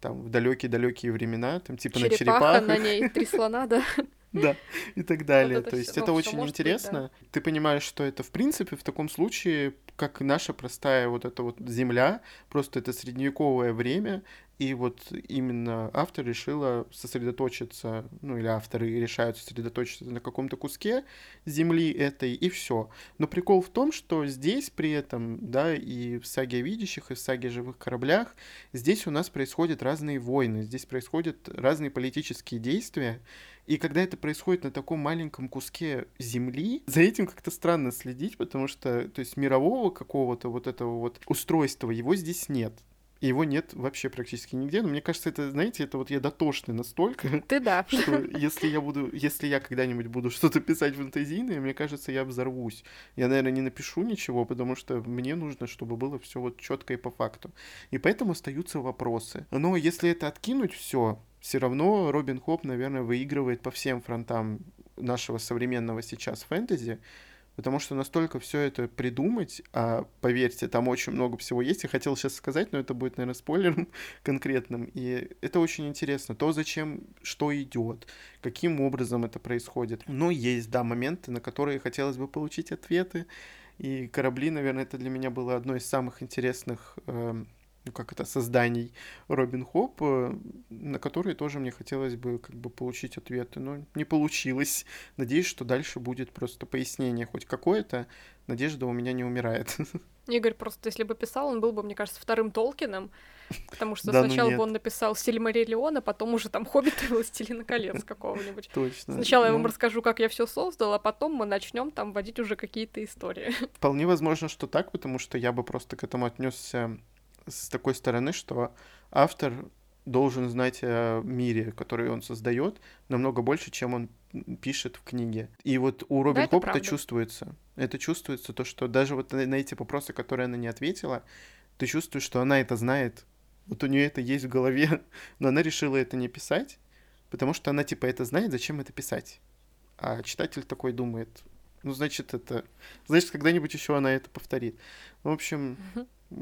там, в далекие-далекие времена, там, типа Черепаха на черепахах. на ней, три слона, да. [LAUGHS] Да, и так далее. То есть это очень интересно. Ты понимаешь, что это в принципе в таком случае, как наша простая вот эта вот земля, просто это средневековое время, и вот именно автор решила сосредоточиться, ну или авторы решают сосредоточиться на каком-то куске земли этой, и все. Но прикол в том, что здесь при этом, да, и в саге о видящих, и в саге о живых кораблях, здесь у нас происходят разные войны, здесь происходят разные политические действия, и когда это происходит на таком маленьком куске земли, за этим как-то странно следить, потому что, то есть, мирового какого-то вот этого вот устройства его здесь нет. И его нет вообще практически нигде. Но мне кажется, это, знаете, это вот я дотошный настолько. [LAUGHS] Ты да. Что если я буду, если я когда-нибудь буду что-то писать фантазийное, мне кажется, я взорвусь. Я, наверное, не напишу ничего, потому что мне нужно, чтобы было все вот четко и по факту. И поэтому остаются вопросы. Но если это откинуть все, все равно Робин Хоп, наверное, выигрывает по всем фронтам нашего современного сейчас фэнтези, потому что настолько все это придумать, а поверьте, там очень много всего есть. Я хотел сейчас сказать, но это будет, наверное, спойлером [LAUGHS] конкретным. И это очень интересно. То, зачем, что идет, каким образом это происходит. Но есть, да, моменты, на которые хотелось бы получить ответы. И корабли, наверное, это для меня было одно из самых интересных э, ну, как это, созданий Робин Хоп, э, на которые тоже мне хотелось бы как бы получить ответы, но не получилось. Надеюсь, что дальше будет просто пояснение хоть какое-то. Надежда у меня не умирает. [LAUGHS] Игорь просто, если бы писал, он был бы, мне кажется, вторым Толкином, потому что да, ну сначала ну бы он написал Сильмариллион, а потом уже там Хоббит и Властелина колец [LAUGHS] какого-нибудь. Точно. Сначала я вам ну. расскажу, как я все создал, а потом мы начнем там вводить уже какие-то истории. [LAUGHS] Вполне возможно, что так, потому что я бы просто к этому отнесся с такой стороны, что автор должен знать о мире, который он создает, намного больше, чем он пишет в книге. И вот у Робин да, Хоп это чувствуется. Это чувствуется, то, что даже вот на эти вопросы, которые она не ответила, ты чувствуешь, что она это знает Вот у нее это есть в голове, [LAUGHS] но она решила это не писать, потому что она типа это знает, зачем это писать. А читатель такой думает, ну, значит, это... Значит, когда-нибудь еще она это повторит. В общем,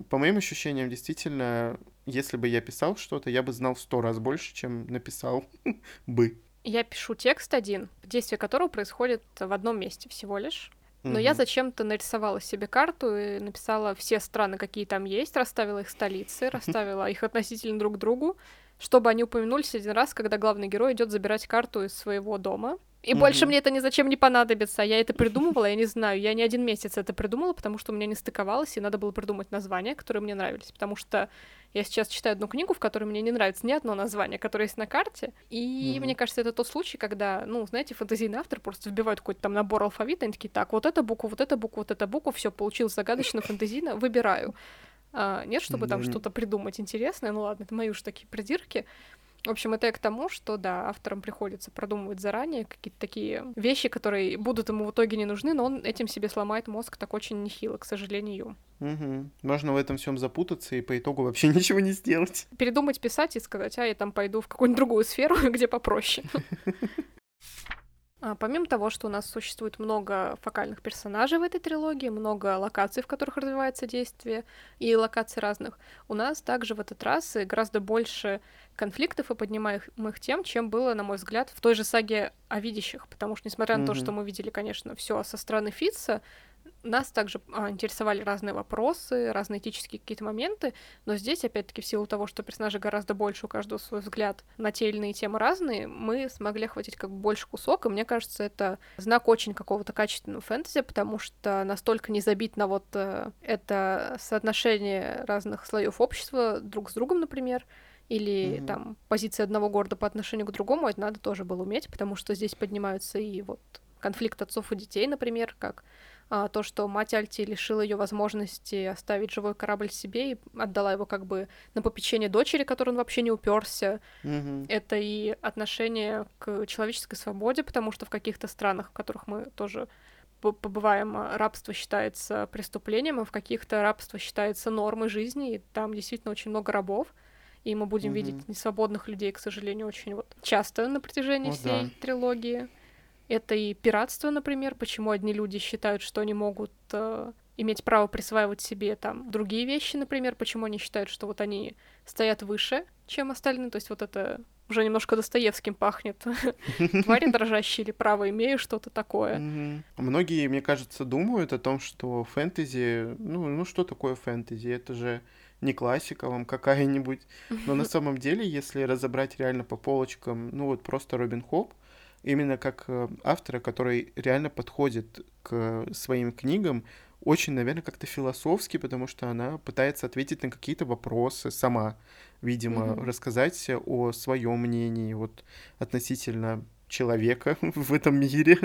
по моим ощущениям, действительно, если бы я писал что-то, я бы знал в сто раз больше, чем написал [LAUGHS] бы. Я пишу текст один, действие которого происходит в одном месте всего лишь. Но mm я зачем-то нарисовала себе карту и написала все страны, какие там есть, расставила их столицы, [LAUGHS] расставила их относительно друг к другу, чтобы они упомянулись один раз, когда главный герой идет забирать карту из своего дома. И mm-hmm. больше мне это ни зачем не понадобится. Я это придумывала, я не знаю. Я не один месяц это придумала, потому что у меня не стыковалось, и надо было придумать названия, которые мне нравились. Потому что я сейчас читаю одну книгу, в которой мне не нравится ни одно название, которое есть на карте. И mm-hmm. мне кажется, это тот случай, когда, ну, знаете, фантазийный автор просто вбивает какой-то там набор алфавита, и они такие, так, вот эта буква, вот эта буква, вот эта буква, все получилось загадочно, фантазийно, выбираю. А, нет, чтобы там mm-hmm. что-то придумать интересное, ну ладно, это мои уж такие придирки. В общем, это я к тому, что, да, авторам приходится продумывать заранее какие-то такие вещи, которые будут ему в итоге не нужны, но он этим себе сломает мозг так очень нехило, к сожалению. Угу. Можно в этом всем запутаться и по итогу вообще [LAUGHS] ничего не сделать. Передумать писать и сказать, а я там пойду в какую-нибудь другую сферу, [LAUGHS] где попроще. [LAUGHS] А, помимо того, что у нас существует много фокальных персонажей в этой трилогии, много локаций, в которых развивается действие, и локаций разных, у нас также в этот раз гораздо больше конфликтов и поднимаемых тем, чем было, на мой взгляд, в той же саге о видящих, потому что, несмотря mm-hmm. на то, что мы видели, конечно, все со стороны Фитца, нас также а, интересовали разные вопросы, разные этические какие-то моменты, но здесь, опять-таки, в силу того, что персонажей гораздо больше, у каждого свой взгляд на те или иные темы разные, мы смогли охватить как бы больше кусок, и мне кажется, это знак очень какого-то качественного фэнтези, потому что настолько не забит на вот э, это соотношение разных слоев общества друг с другом, например, или mm-hmm. там позиции одного города по отношению к другому, это надо тоже было уметь, потому что здесь поднимаются и вот конфликт отцов и детей, например, как то, что мать Альти лишила ее возможности оставить живой корабль себе и отдала его как бы на попечение дочери, которой он вообще не уперся. Mm-hmm. Это и отношение к человеческой свободе, потому что в каких-то странах, в которых мы тоже побываем, а, рабство считается преступлением, а в каких-то рабство считается нормой жизни, и там действительно очень много рабов. И мы будем mm-hmm. видеть несвободных людей, к сожалению, очень вот часто на протяжении oh, всей да. трилогии. Это и пиратство, например, почему одни люди считают, что они могут э, иметь право присваивать себе там другие вещи, например, почему они считают, что вот они стоят выше, чем остальные, то есть вот это уже немножко Достоевским пахнет. [LAUGHS] Твари [LAUGHS] дрожащие или право имею, что-то такое. Многие, мне кажется, думают о том, что фэнтези, ну, ну что такое фэнтези? Это же не классика вам какая-нибудь. Но на [LAUGHS] самом деле, если разобрать реально по полочкам, ну вот просто Робин Хоп, именно как э, автора, который реально подходит к своим книгам очень, наверное, как-то философски, потому что она пытается ответить на какие-то вопросы сама, видимо, mm-hmm. рассказать о своем мнении вот относительно человека [LAUGHS] в этом мире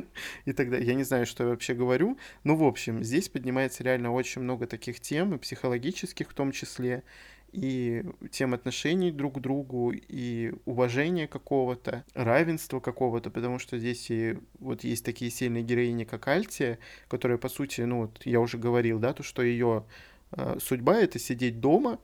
и тогда я не знаю, что я вообще говорю, но в общем здесь поднимается реально очень много таких тем и психологических в том числе и тем отношений друг к другу, и уважения какого-то, равенства какого-то, потому что здесь и вот есть такие сильные героини, как Альтия, которая, по сути, ну, вот я уже говорил, да, то, что ее э, судьба — это сидеть дома,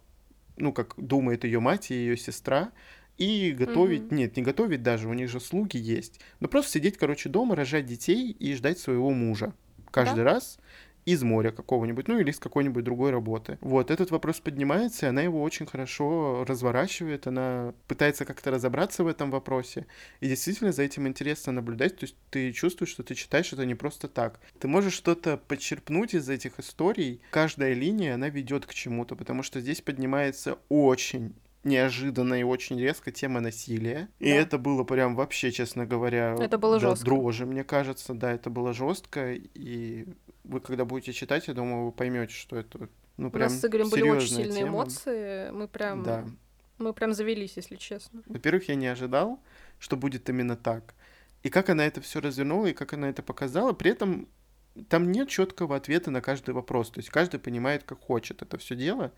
ну, как думает ее мать и ее сестра, и готовить, mm-hmm. нет, не готовить даже, у них же слуги есть, но просто сидеть, короче, дома, рожать детей и ждать своего мужа каждый да? раз из моря какого-нибудь, ну или с какой-нибудь другой работы. Вот, этот вопрос поднимается, и она его очень хорошо разворачивает, она пытается как-то разобраться в этом вопросе, и действительно за этим интересно наблюдать, то есть ты чувствуешь, что ты читаешь это не просто так. Ты можешь что-то подчерпнуть из этих историй, каждая линия, она ведет к чему-то, потому что здесь поднимается очень неожиданно и очень резко тема насилия. И да. это было прям вообще, честно говоря, это было да, жестко. дрожи, мне кажется, да, это было жестко. И вы когда будете читать, я думаю, вы поймете, что это ну прям. У нас с Игорем были очень сильные тема. эмоции. Мы прям. Да. Мы прям завелись, если честно. Во-первых, я не ожидал, что будет именно так. И как она это все развернула, и как она это показала, при этом там нет четкого ответа на каждый вопрос. То есть каждый понимает, как хочет это все дело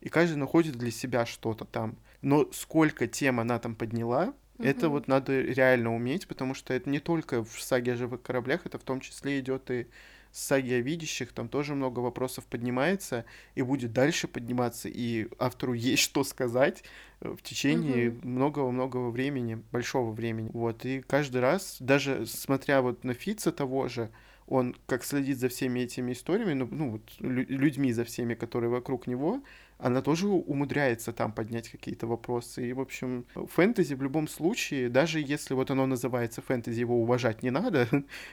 и каждый находит для себя что-то там. Но сколько тем она там подняла, mm-hmm. это вот надо реально уметь, потому что это не только в саге о живых кораблях, это в том числе идет и саги о видящих, там тоже много вопросов поднимается и будет дальше подниматься, и автору есть что сказать э, в течение mm-hmm. многого-многого времени, большого времени. Вот, и каждый раз, даже смотря вот на Фица того же, он как следит за всеми этими историями, ну, ну вот людьми за всеми, которые вокруг него, она тоже умудряется там поднять какие-то вопросы. И, в общем, фэнтези в любом случае, даже если вот оно называется фэнтези, его уважать не надо,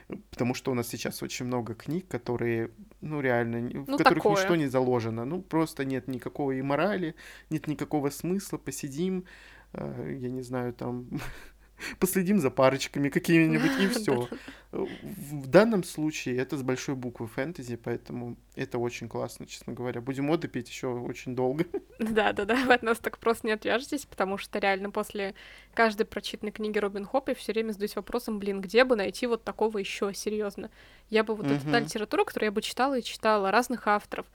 [LAUGHS] потому что у нас сейчас очень много книг, которые, ну, реально, ну, в которых такое. ничто не заложено. Ну, просто нет никакого и морали, нет никакого смысла, посидим, э, я не знаю, там [LAUGHS] последим за парочками какими-нибудь, и все. [LAUGHS] В данном случае это с большой буквы фэнтези, поэтому это очень классно, честно говоря. Будем оды пить еще очень долго. Да, да, да, вы от нас так просто не отвяжетесь, потому что реально после каждой прочитанной книги Робин Хоп я все время задаюсь вопросом, блин, где бы найти вот такого еще серьезно? Я бы вот угу. эту литературу, которую я бы читала и читала разных авторов,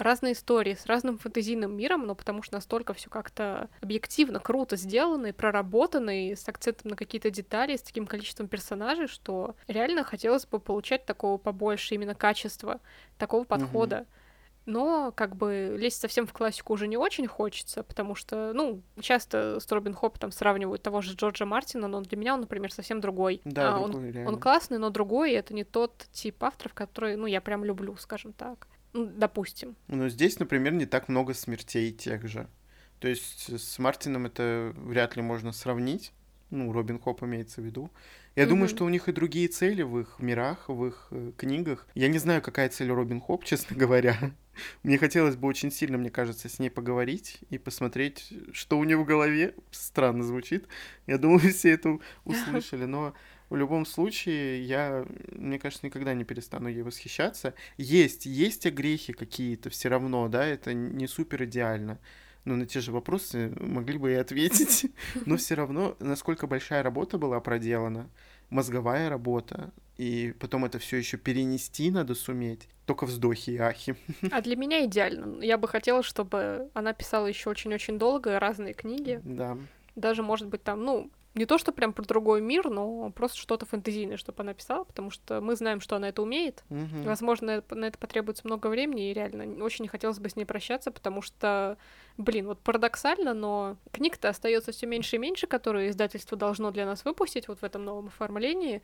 разные истории с разным фэнтезийным миром, но потому что настолько все как-то объективно, круто сделано и проработано, и с акцентом на какие-то детали, с таким количеством персонажей, что реально хотелось бы получать такого побольше именно качества, такого подхода. Но как бы лезть совсем в классику уже не очень хочется, потому что, ну, часто с Робин Хоп там сравнивают того же Джорджа Мартина, но для меня он, например, совсем другой. Да, а, другой, он, он классный, но другой, и это не тот тип авторов, который, ну, я прям люблю, скажем так. Ну, допустим. Но здесь, например, не так много смертей тех же. То есть с Мартином это вряд ли можно сравнить. Ну, Робин Хоп имеется в виду. Я mm-hmm. думаю, что у них и другие цели в их мирах, в их э, книгах. Я не знаю, какая цель Робин Хоп, [LAUGHS] честно говоря. Мне хотелось бы очень сильно, мне кажется, с ней поговорить и посмотреть, что у нее в голове. Странно звучит. Я думаю, [LAUGHS] все это [LAUGHS] услышали, но в любом случае, я, мне кажется, никогда не перестану ей восхищаться. Есть, есть огрехи какие-то все равно, да, это не супер идеально. Но на те же вопросы могли бы и ответить. [LAUGHS] Но все равно, насколько большая работа была проделана, мозговая работа, и потом это все еще перенести надо суметь. Только вздохи и ахи. [LAUGHS] А для меня идеально. Я бы хотела, чтобы она писала еще очень-очень долго разные книги. Да. Даже, может быть, там, ну, не то, что прям про другой мир, но просто что-то фэнтезийное, чтобы она писала, потому что мы знаем, что она это умеет. Угу. Возможно, на это потребуется много времени, и реально очень не хотелось бы с ней прощаться, потому что, блин, вот парадоксально, но книг-то остается все меньше и меньше, которые издательство должно для нас выпустить вот в этом новом оформлении.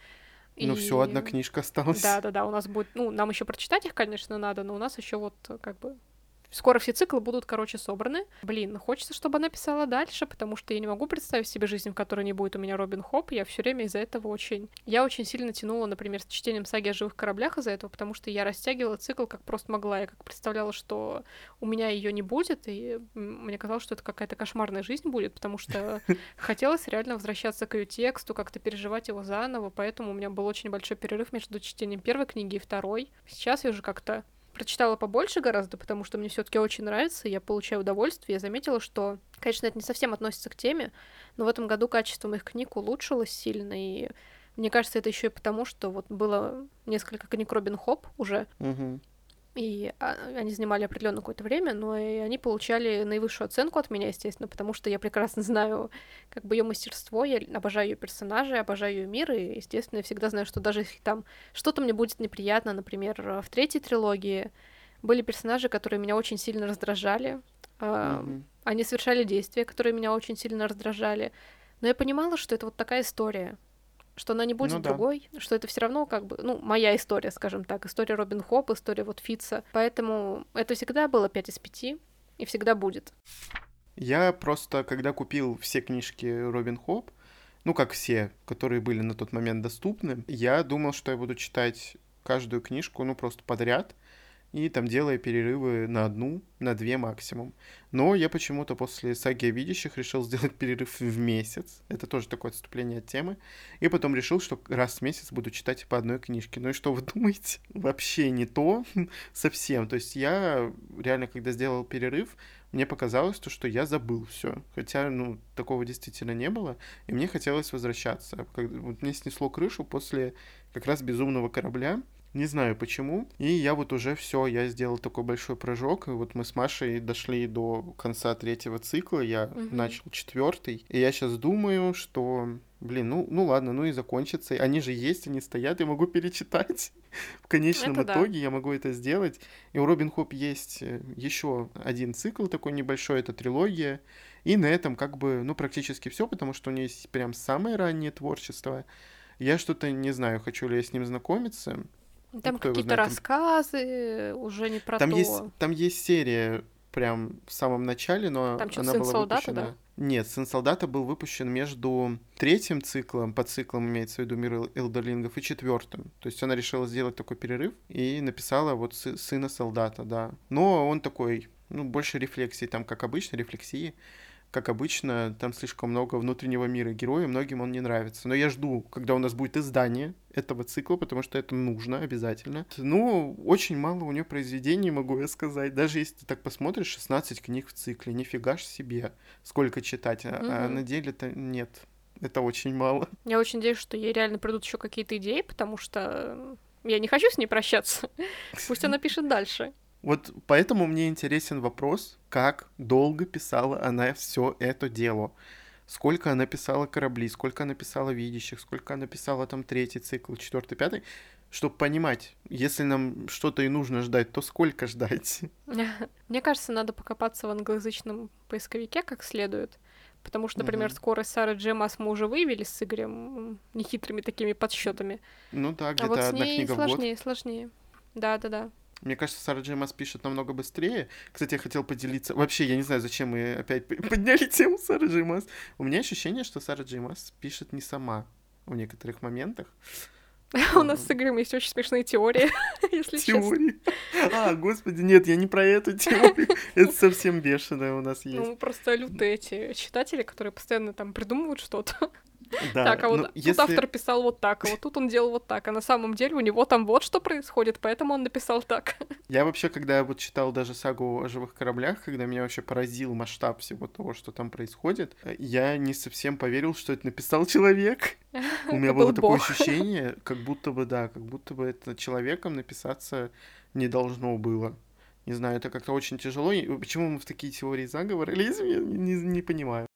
Ну, и... все, одна книжка осталась. Да, да, да. У нас будет. Ну, нам еще прочитать их, конечно, надо, но у нас еще вот как бы Скоро все циклы будут, короче, собраны. Блин, хочется, чтобы она писала дальше, потому что я не могу представить себе жизнь, в которой не будет у меня Робин Хоп. Я все время из-за этого очень... Я очень сильно тянула, например, с чтением саги о живых кораблях из-за этого, потому что я растягивала цикл как просто могла. Я как представляла, что у меня ее не будет, и мне казалось, что это какая-то кошмарная жизнь будет, потому что [LAUGHS] хотелось реально возвращаться к ее тексту, как-то переживать его заново, поэтому у меня был очень большой перерыв между чтением первой книги и второй. Сейчас я уже как-то прочитала побольше гораздо, потому что мне все-таки очень нравится, я получаю удовольствие. Я заметила, что, конечно, это не совсем относится к теме, но в этом году качество моих книг улучшилось сильно, и мне кажется, это еще и потому, что вот было несколько книг Робин Хоп уже, угу и а, они занимали определенное какое-то время, но и они получали наивысшую оценку от меня, естественно, потому что я прекрасно [LAUGHS] знаю как бы ее мастерство, я обожаю ее персонажей, обожаю ее мир, и, естественно, я всегда знаю, что даже если там что-то мне будет неприятно, например, в третьей трилогии были персонажи, которые меня очень сильно раздражали, mm-hmm. они совершали действия, которые меня очень сильно раздражали, но я понимала, что это вот такая история, что она не будет ну, другой, да. что это все равно как бы, ну, моя история, скажем так, история Робин Хоп, история вот Фитца. Поэтому это всегда было 5 из 5 и всегда будет. Я просто, когда купил все книжки Робин Хоп, ну, как все, которые были на тот момент доступны, я думал, что я буду читать каждую книжку, ну, просто подряд, и там делая перерывы на одну, на две максимум. Но я почему-то после саги о видящих решил сделать перерыв в месяц. Это тоже такое отступление от темы. И потом решил, что раз в месяц буду читать по одной книжке. Ну и что вы [LAUGHS] думаете? Вообще не то [LAUGHS] совсем. То есть я реально, когда сделал перерыв, мне показалось то, что я забыл все. Хотя, ну, такого действительно не было. И мне хотелось возвращаться. Вот мне снесло крышу после как раз «Безумного корабля», Не знаю почему. И я вот уже все, я сделал такой большой прыжок. И вот мы с Машей дошли до конца третьего цикла. Я угу. начал четвертый. И я сейчас думаю, что Блин, ну, ну ладно, ну и закончится. Они же есть, они стоят, я могу перечитать. [LAUGHS] В конечном это итоге да. я могу это сделать. И у Робин Хоп есть э, еще один цикл такой небольшой, это трилогия. И на этом как бы, ну, практически все, потому что у нее есть прям самое раннее творчество. Я что-то не знаю, хочу ли я с ним знакомиться. Там ну, какие-то рассказы, уже не про там то. Есть, там есть серия прям в самом начале, но там что, она сын была солдата, выпущена... Да? Нет, «Сын солдата» был выпущен между третьим циклом, под циклом имеется в виду «Мир элдерлингов», и четвертым. То есть она решила сделать такой перерыв и написала вот «Сына солдата», да. Но он такой, ну, больше рефлексии, там, как обычно, рефлексии как обычно, там слишком много внутреннего мира героя, многим он не нравится. Но я жду, когда у нас будет издание этого цикла, потому что это нужно обязательно. Ну, очень мало у нее произведений, могу я сказать. Даже если ты так посмотришь, 16 книг в цикле, нифига ж себе, сколько читать. А, mm-hmm. а на деле-то нет. Это очень мало. Я очень надеюсь, что ей реально придут еще какие-то идеи, потому что я не хочу с ней прощаться. [LAUGHS] Пусть она пишет дальше. Вот поэтому мне интересен вопрос, как долго писала она все это дело. Сколько она писала корабли, сколько она писала видящих, сколько она писала там третий цикл, четвертый, пятый, чтобы понимать, если нам что-то и нужно ждать, то сколько ждать? [LAUGHS] Мне кажется, надо покопаться в англоязычном поисковике как следует. Потому что, например, угу. скорость Сары Джемас мы уже вывели с Игорем нехитрыми такими подсчетами. Ну да, где-то а вот с одна ней книга сложнее, в год. сложнее. Да, да, да. Мне кажется, Сара Джеймас пишет намного быстрее. Кстати, я хотел поделиться. Вообще, я не знаю, зачем мы опять подняли [LAUGHS] тему Сары Джеймас. У меня ощущение, что Сара Джеймас пишет не сама в некоторых моментах. [LAUGHS] У нас с Игорем есть очень смешные теории, [LAUGHS] если Теории? А, господи, нет, я не про эту теорию. Это совсем бешеное у нас есть. Ну, просто лютые эти читатели, которые постоянно там придумывают что-то. Да, так, а вот ну, тут если... автор писал вот так, а вот тут он делал вот так, а на самом деле у него там вот что происходит, поэтому он написал так. [LAUGHS] Я вообще, когда вот читал даже сагу о живых кораблях, когда меня вообще поразил масштаб всего того, что там происходит, я не совсем поверил, что это написал человек. [LAUGHS] У меня было такое ощущение, [LAUGHS] как будто бы, да, как будто бы это человеком написаться не должно было. Не знаю, это как-то очень тяжело. Почему мы в такие теории заговора лезем, я не, не понимаю.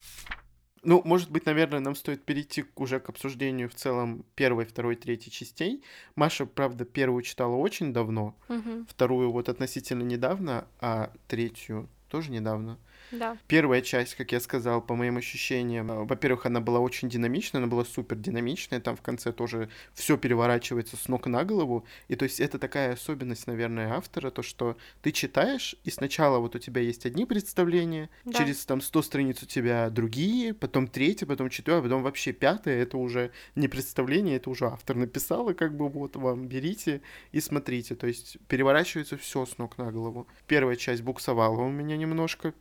Ну, может быть, наверное, нам стоит перейти уже к обсуждению в целом первой, второй, третьей частей. Маша, правда, первую читала очень давно, угу. вторую вот относительно недавно, а третью тоже недавно. Да. Первая часть, как я сказал, по моим ощущениям, э, во-первых, она была очень динамичная, она была супер динамичная, там в конце тоже все переворачивается с ног на голову, и то есть это такая особенность, наверное, автора, то, что ты читаешь, и сначала вот у тебя есть одни представления, да. через там 100 страниц у тебя другие, потом третье, потом четвертое, потом вообще пятое, это уже не представление, это уже автор написал, и как бы вот вам берите и смотрите, то есть переворачивается все с ног на голову. Первая часть буксовала у меня немножко,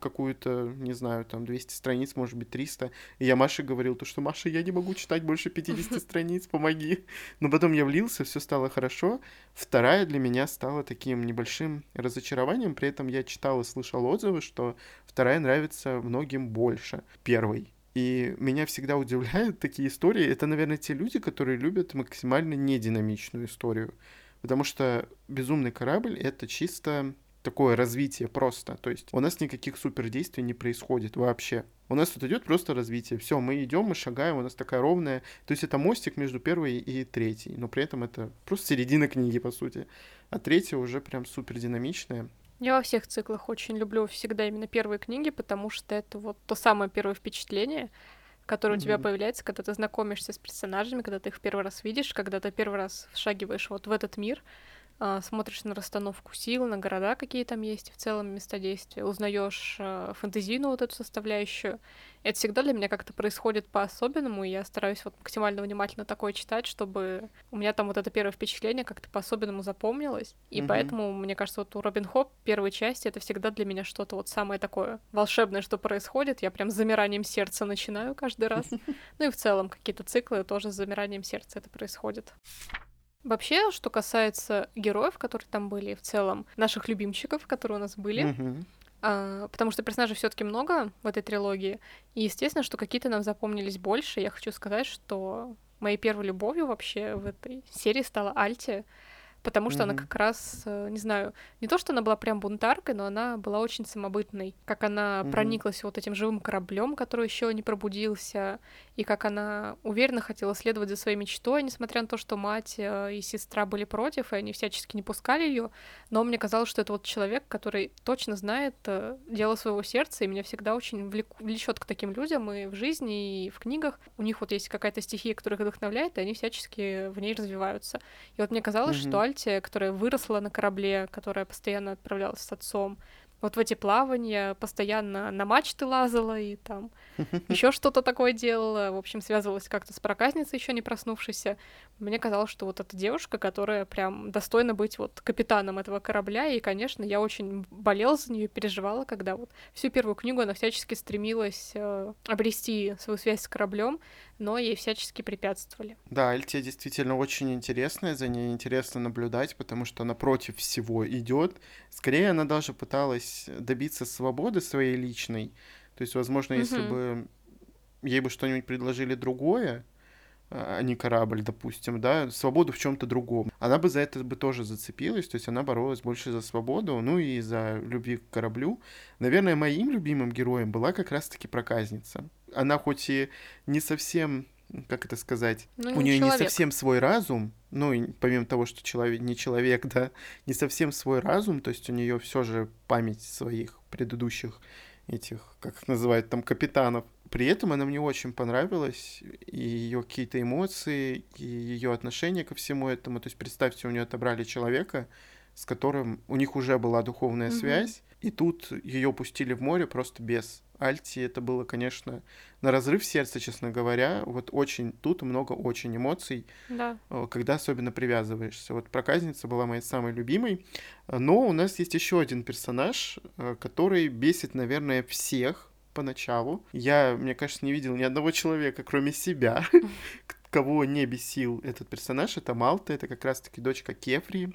какую-то, не знаю, там 200 страниц, может быть 300. И я Маше говорил, то, что Маша, я не могу читать больше 50 [LAUGHS] страниц, помоги. Но потом я влился, все стало хорошо. Вторая для меня стала таким небольшим разочарованием, при этом я читал и слышал отзывы, что вторая нравится многим больше первой. И меня всегда удивляют такие истории. Это, наверное, те люди, которые любят максимально нединамичную историю. Потому что «Безумный корабль» — это чисто такое развитие просто. То есть у нас никаких супердействий не происходит вообще. У нас тут идет просто развитие. Все, мы идем, мы шагаем, у нас такая ровная. То есть это мостик между первой и третьей. Но при этом это просто середина книги, по сути. А третья уже прям супер динамичная. Я во всех циклах очень люблю всегда именно первые книги, потому что это вот то самое первое впечатление, которое mm-hmm. у тебя появляется, когда ты знакомишься с персонажами, когда ты их первый раз видишь, когда ты первый раз вшагиваешь вот в этот мир. А, смотришь на расстановку сил, на города, какие там есть, в целом места действия, узнаешь э, фэнтезийную вот эту составляющую. Это всегда для меня как-то происходит по-особенному, и я стараюсь вот максимально внимательно такое читать, чтобы у меня там вот это первое впечатление как-то по-особенному запомнилось. И mm-hmm. поэтому, мне кажется, вот у Робин Хоп первой части это всегда для меня что-то вот самое такое волшебное, что происходит. Я прям с замиранием сердца начинаю каждый раз. [LAUGHS] Ну и в целом какие-то циклы тоже с замиранием сердца это происходит. Вообще, что касается героев, которые там были, в целом, наших любимчиков, которые у нас были, mm-hmm. а, потому что персонажей все-таки много в этой трилогии, и естественно, что какие-то нам запомнились больше. Я хочу сказать, что моей первой любовью вообще в этой серии стала Альти. Потому что mm-hmm. она как раз, э, не знаю, не то, что она была прям бунтаркой, но она была очень самобытной, как она mm-hmm. прониклась вот этим живым кораблем, который еще не пробудился, и как она уверенно хотела следовать за своей мечтой, несмотря на то, что мать э, и сестра были против, и они всячески не пускали ее, но мне казалось, что это вот человек, который точно знает э, дело своего сердца, и меня всегда очень влечет к таким людям и в жизни, и в книгах. У них вот есть какая-то стихия, которая их вдохновляет, и они всячески в ней развиваются. И вот мне казалось, mm-hmm. что Альтия, которая выросла на корабле, которая постоянно отправлялась с отцом, вот в эти плавания, постоянно на мачты лазала и там [LAUGHS] еще что-то такое делала. В общем, связывалась как-то с проказницей, еще не проснувшейся. Мне казалось, что вот эта девушка, которая прям достойна быть вот капитаном этого корабля. И, конечно, я очень болела за нее, переживала, когда вот всю первую книгу она всячески стремилась э, обрести свою связь с кораблем, но ей всячески препятствовали. Да, Альтия действительно очень интересная, за ней интересно наблюдать, потому что она против всего идет. Скорее, она даже пыталась добиться свободы своей личной. То есть, возможно, если угу. бы ей бы что-нибудь предложили другое, а не корабль, допустим, да, свободу в чем-то другом. Она бы за это бы тоже зацепилась, то есть она боролась больше за свободу, ну и за любви к кораблю. Наверное, моим любимым героем была как раз-таки проказница она хоть и не совсем как это сказать, ну, у нее не совсем свой разум, ну, помимо того, что человек не человек, [LAUGHS] да, не совсем свой разум, то есть у нее все же память своих предыдущих этих, как их называют, там, капитанов. При этом она мне очень понравилась, и ее какие-то эмоции, и ее отношение ко всему этому. То есть представьте, у нее отобрали человека, с которым у них уже была духовная mm-hmm. связь, и тут ее пустили в море просто без Альти это было, конечно, на разрыв сердца, честно говоря. Вот очень, тут много очень эмоций, да. Э, когда особенно привязываешься. Вот проказница была моей самой любимой. Но у нас есть еще один персонаж, э, который бесит, наверное, всех поначалу. Я, мне кажется, не видел ни одного человека, кроме себя, [LAUGHS] кого не бесил этот персонаж. Это Малта, это как раз-таки дочка Кефри,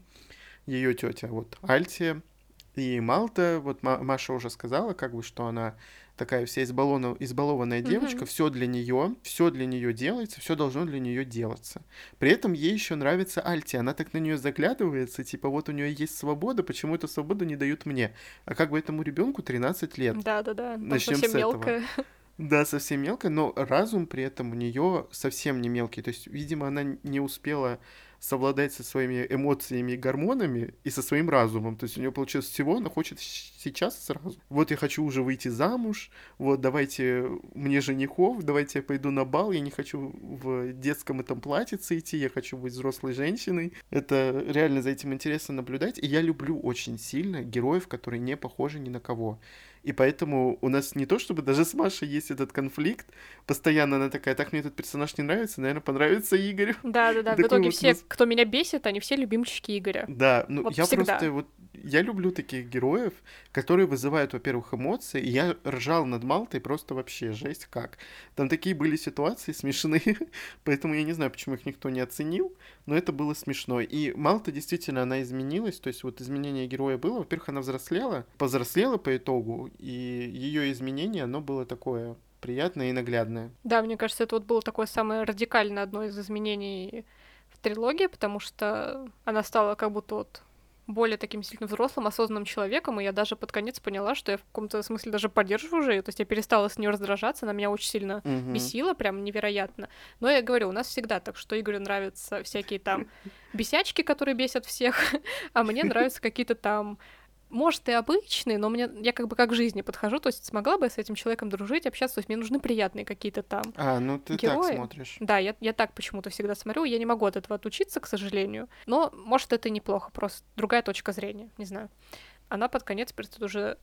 ее тетя, вот Альтия. И Малта, вот Маша уже сказала, как бы, что она такая вся избалованная, избалованная девочка, mm-hmm. все для нее, все для нее делается, все должно для нее делаться. При этом ей еще нравится Альти, она так на нее заглядывается, типа вот у нее есть свобода, почему эту свободу не дают мне? А как бы этому ребенку 13 лет? Да, да, да. Начнем с этого. Мелкая. Да, совсем мелкая, но разум при этом у нее совсем не мелкий. То есть, видимо, она не успела совладать со своими эмоциями и гормонами и со своим разумом. То есть у нее получилось всего, она хочет сейчас сразу. Вот я хочу уже выйти замуж, вот давайте мне женихов, давайте я пойду на бал, я не хочу в детском этом платьице идти, я хочу быть взрослой женщиной. Это реально за этим интересно наблюдать, и я люблю очень сильно героев, которые не похожи ни на кого. И поэтому у нас не то, чтобы даже с Машей есть этот конфликт. Постоянно она такая, так мне этот персонаж не нравится, наверное, понравится Игорь. Да-да-да, [LAUGHS] в итоге вот все, нас... кто меня бесит, они все любимчики Игоря. Да, ну вот я всегда. просто вот я люблю таких героев, которые вызывают, во-первых, эмоции. И я ржал над Малтой просто вообще жесть как. Там такие были ситуации смешные, [LAUGHS] поэтому я не знаю, почему их никто не оценил, но это было смешно. И Малта действительно, она изменилась, то есть вот изменение героя было. Во-первых, она взрослела, повзрослела по итогу, и ее изменение, оно было такое приятное и наглядное. Да, мне кажется, это вот было такое самое радикальное одно из изменений в трилогии, потому что она стала как будто вот более таким сильно взрослым, осознанным человеком, и я даже под конец поняла, что я в каком-то смысле даже поддерживаю уже ее, то есть я перестала с нее раздражаться, она меня очень сильно uh-huh. бесила, прям невероятно. Но я говорю, у нас всегда так, что Игорю нравятся всякие там [LAUGHS] бесячки, которые бесят всех, [LAUGHS] а мне нравятся какие-то там может, и обычный, но мне, я как бы как к жизни подхожу, то есть смогла бы я с этим человеком дружить, общаться, то есть мне нужны приятные какие-то там А, ну ты герои. так смотришь. Да, я, я так почему-то всегда смотрю, я не могу от этого отучиться, к сожалению, но, может, это неплохо, просто другая точка зрения, не знаю. Она под конец перестает уже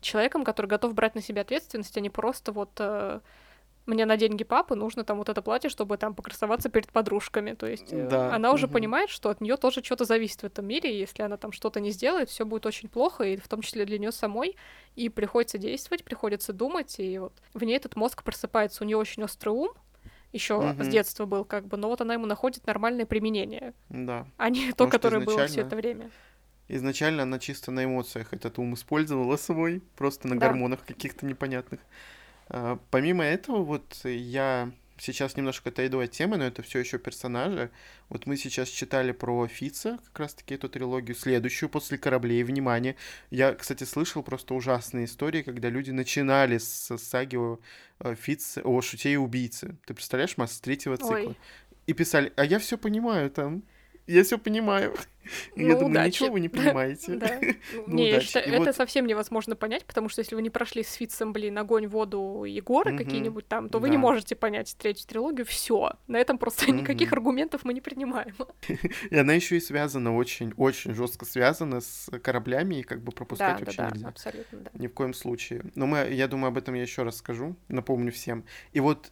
человеком, который готов брать на себя ответственность, а не просто вот э, мне на деньги папы нужно там вот это платье, чтобы там покрасоваться перед подружками. То есть э, да. она уже угу. понимает, что от нее тоже что-то зависит в этом мире, и если она там что-то не сделает, все будет очень плохо, и в том числе для нее самой. И приходится действовать, приходится думать, и вот в ней этот мозг просыпается, у нее очень острый ум, еще угу. с детства был как бы, но вот она ему находит нормальное применение. Да. А не то, которое было все это время. Изначально она чисто на эмоциях этот ум использовала свой, просто на да. гормонах каких-то непонятных. А, помимо этого, вот я сейчас немножко отойду от темы, но это все еще персонажи. Вот мы сейчас читали про Фица, как раз-таки эту трилогию, следующую после кораблей. Внимание! Я, кстати, слышал просто ужасные истории, когда люди начинали с саги о Фице, о шуте и убийце. Ты представляешь, масса третьего цикла? Ой. И писали, а я все понимаю там я все понимаю. Ну, я думаю, удачи. ничего вы не понимаете. Да. [LAUGHS] ну, не, я считаю, это вот... совсем невозможно понять, потому что если вы не прошли с Фитцем, блин, огонь, воду и горы mm-hmm. какие-нибудь там, то вы да. не можете понять третью трилогию. Все. На этом просто mm-hmm. никаких аргументов мы не принимаем. [LAUGHS] и она еще и связана очень, очень жестко связана с кораблями, и как бы пропускать да, вообще да, нельзя. Да, абсолютно, да. Ни в коем случае. Но мы, я думаю, об этом я еще раз скажу, напомню всем. И вот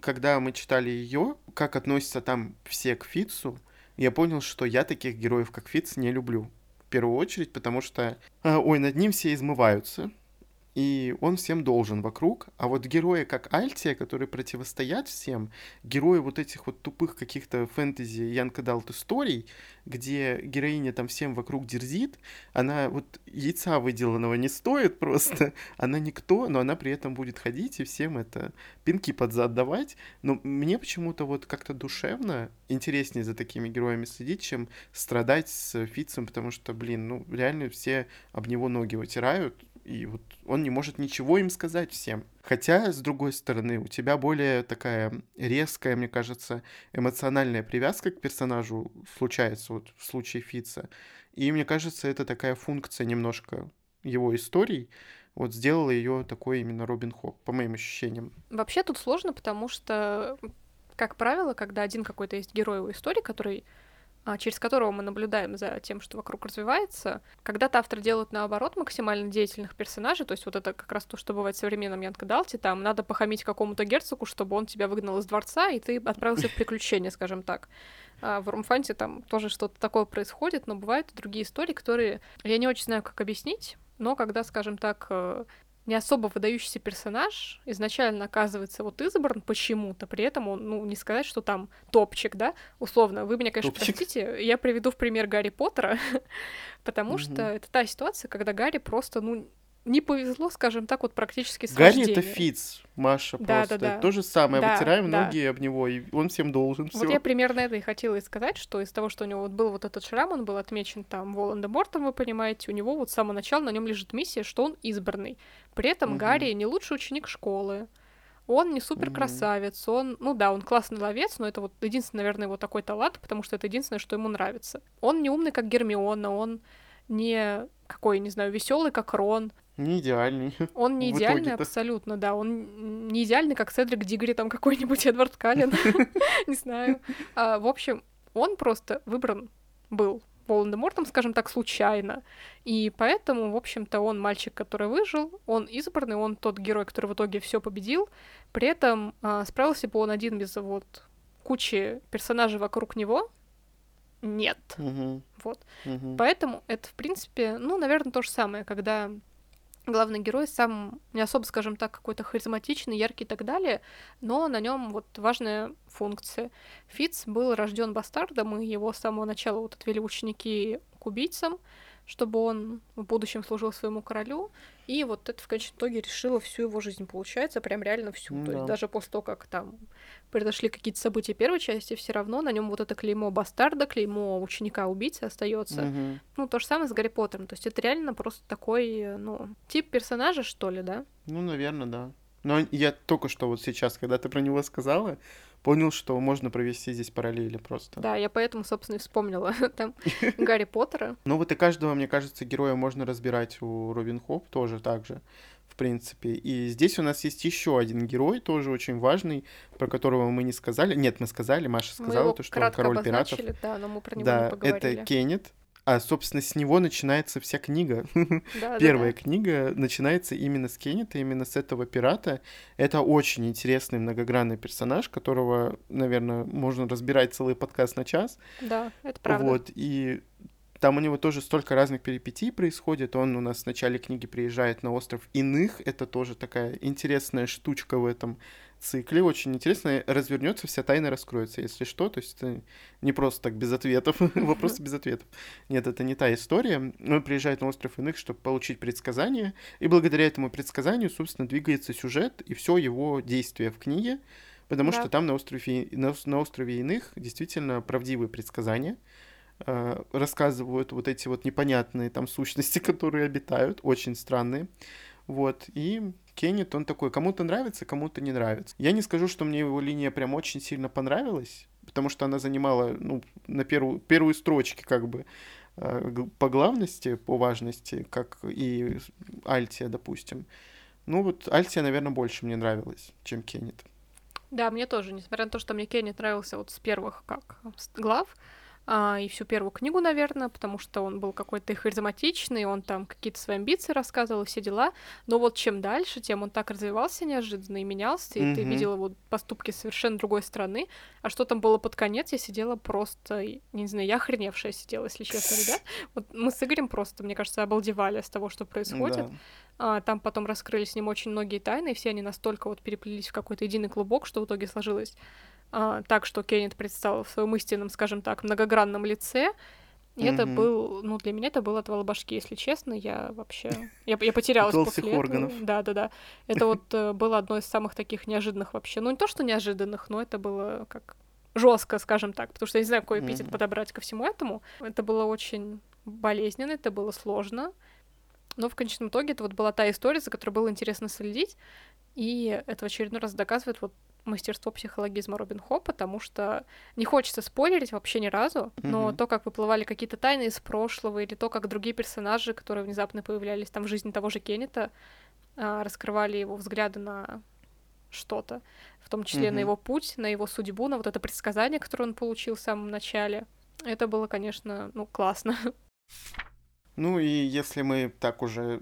когда мы читали ее, как относятся там все к Фитцу, я понял, что я таких героев, как Фитц, не люблю. В первую очередь, потому что, а, ой, над ним все измываются, и он всем должен вокруг. А вот герои, как Альтия, которые противостоят всем, герои вот этих вот тупых каких-то фэнтези Янка Далт историй, где героиня там всем вокруг дерзит, она вот яйца выделанного не стоит просто, [LAUGHS] она никто, но она при этом будет ходить и всем это пинки под зад давать. Но мне почему-то вот как-то душевно интереснее за такими героями следить, чем страдать с Фицем, потому что, блин, ну реально все об него ноги вытирают, и вот он не может ничего им сказать всем. Хотя, с другой стороны, у тебя более такая резкая, мне кажется, эмоциональная привязка к персонажу случается вот в случае Фица. И мне кажется, это такая функция немножко его историй, вот сделала ее такой именно Робин Хоп, по моим ощущениям. Вообще тут сложно, потому что, как правило, когда один какой-то есть герой у истории, который через которого мы наблюдаем за тем, что вокруг развивается. Когда-то автор делает наоборот максимально деятельных персонажей, то есть вот это как раз то, что бывает в современном Янка Далте, там надо похамить какому-то герцогу, чтобы он тебя выгнал из дворца, и ты отправился в приключения, скажем так. А в Румфанте там тоже что-то такое происходит, но бывают и другие истории, которые я не очень знаю, как объяснить, но когда, скажем так, э, не особо выдающийся персонаж изначально оказывается вот избран почему-то, при этом он, ну, не сказать, что там топчик, да, условно. Вы меня, конечно, топчик. простите, я приведу в пример Гарри Поттера, [LAUGHS] потому что это та ситуация, когда Гарри просто, ну, не повезло, скажем так, вот практически с Гарри это Фиц, Маша, да, просто. Да, да. То же самое, да, вытираем да. ноги об него, и он всем должен. Вот я примерно это и хотела и сказать, что из того, что у него вот был вот этот шрам, он был отмечен там Волан-де-Мортом, вы понимаете, у него вот с самого начала на нем лежит миссия, что он избранный. При этом угу. Гарри не лучший ученик школы. Он не супер красавец, он, ну да, он классный ловец, но это вот единственный, наверное, его такой талант, потому что это единственное, что ему нравится. Он не умный, как Гермиона, он не какой, не знаю, веселый, как Рон. Не идеальный. [LAUGHS] Он не идеальный абсолютно, да. Он не идеальный, как Седрик Дигри, там какой-нибудь [LAUGHS] Эдвард Каллен. [LAUGHS] Не знаю. А, в общем, он просто выбран был Волан-де-Мортом, скажем так, случайно. И поэтому, в общем-то, он мальчик, который выжил, он избранный, он тот герой, который в итоге все победил. При этом а, справился бы он один без вот кучи персонажей вокруг него, нет. Угу. Вот. Угу. Поэтому это, в принципе, ну, наверное, то же самое, когда главный герой сам не особо, скажем так, какой-то харизматичный, яркий и так далее, но на нем вот важная функция. Фиц был рожден бастардом, и его с самого начала вот отвели ученики к убийцам, чтобы он в будущем служил своему королю. И вот это в конечном итоге решило всю его жизнь, получается, прям реально всю. Mm, То есть даже после того, как там произошли какие-то события первой части, все равно на нем вот это клеймо бастарда, клеймо ученика-убийцы остается. Mm-hmm. Ну, то же самое с Гарри Поттером. То есть это реально просто такой, ну, тип персонажа, что ли, да? Ну, наверное, да. Но я только что вот сейчас, когда ты про него сказала, понял, что можно провести здесь параллели просто. Да, я поэтому, собственно, и вспомнила [LAUGHS] там Гарри Поттера. [LAUGHS] Ну вот и каждого, мне кажется, героя можно разбирать у Робин Хоп тоже так же, в принципе. И здесь у нас есть еще один герой, тоже очень важный, про которого мы не сказали. Нет, мы сказали, Маша сказала, то, что он король пиратов. Да, но мы про него да, не поговорили. это Кеннет. А, собственно, с него начинается вся книга. [LAUGHS] Да, Первая да, книга начинается именно с Кеннета, именно с этого пирата. Это очень интересный многогранный персонаж, которого, наверное, можно разбирать целый подкаст на час. Да, это правда. Вот, и там у него тоже столько разных перипетий происходит. Он у нас в начале книги приезжает на остров Иных. Это тоже такая интересная штучка в этом цикле. Очень интересно. Развернется, вся тайна раскроется, если что. То есть это не просто так без ответов. [LAUGHS] Вопросы без ответов. Нет, это не та история. Он приезжает на остров Иных, чтобы получить предсказание. И благодаря этому предсказанию, собственно, двигается сюжет и все его действие в книге потому да. что там на острове, на, на острове иных действительно правдивые предсказания э, рассказывают вот эти вот непонятные там сущности, [LAUGHS] которые обитают, очень странные. Вот, и Кеннет, он такой, кому-то нравится, кому-то не нравится. Я не скажу, что мне его линия прям очень сильно понравилась, потому что она занимала, ну, на первую, первую строчке как бы э, по главности, по важности, как и Альтия, допустим. Ну вот Альтия, наверное, больше мне нравилась, чем Кеннет. Да, мне тоже, несмотря на то, что мне Кеннет нравился вот с первых как глав, а, и всю первую книгу, наверное, потому что он был какой-то харизматичный, он там какие-то свои амбиции рассказывал все дела. Но вот чем дальше, тем он так развивался неожиданно и менялся, и mm-hmm. ты видел его поступки совершенно другой страны. А что там было под конец, я сидела просто, не знаю, я охреневшая сидела, если честно, ребят. [LAUGHS] Вот мы с Игорем просто, мне кажется, обалдевали с того, что происходит. Да. А, там потом раскрылись с ним очень многие тайны, и все они настолько вот переплелись в какой-то единый клубок, что в итоге сложилось так, что Кеннет предстал в своем истинном, скажем так, многогранном лице. И mm-hmm. это был, ну, для меня это был отвал башки, если честно. Я вообще... Я, я потерялась после органов. этого. Да, да, да. Это вот [LAUGHS] э, было одно из самых таких неожиданных вообще. Ну, не то, что неожиданных, но это было как жестко, скажем так, потому что я не знаю, какой эпитет mm-hmm. подобрать ко всему этому. Это было очень болезненно, это было сложно. Но в конечном итоге это вот была та история, за которой было интересно следить. И это в очередной раз доказывает вот мастерство психологизма Робин Хо, потому что не хочется спойлерить вообще ни разу, но mm-hmm. то, как выплывали какие-то тайны из прошлого, или то, как другие персонажи, которые внезапно появлялись там в жизни того же Кеннета, а, раскрывали его взгляды на что-то, в том числе mm-hmm. на его путь, на его судьбу, на вот это предсказание, которое он получил в самом начале. Это было, конечно, ну, классно. Ну и если мы так уже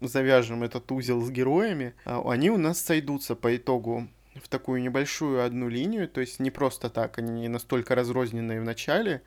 завяжем этот узел с героями, а, они у нас сойдутся по итогу в такую небольшую одну линию, то есть не просто так, они настолько разрозненные в начале,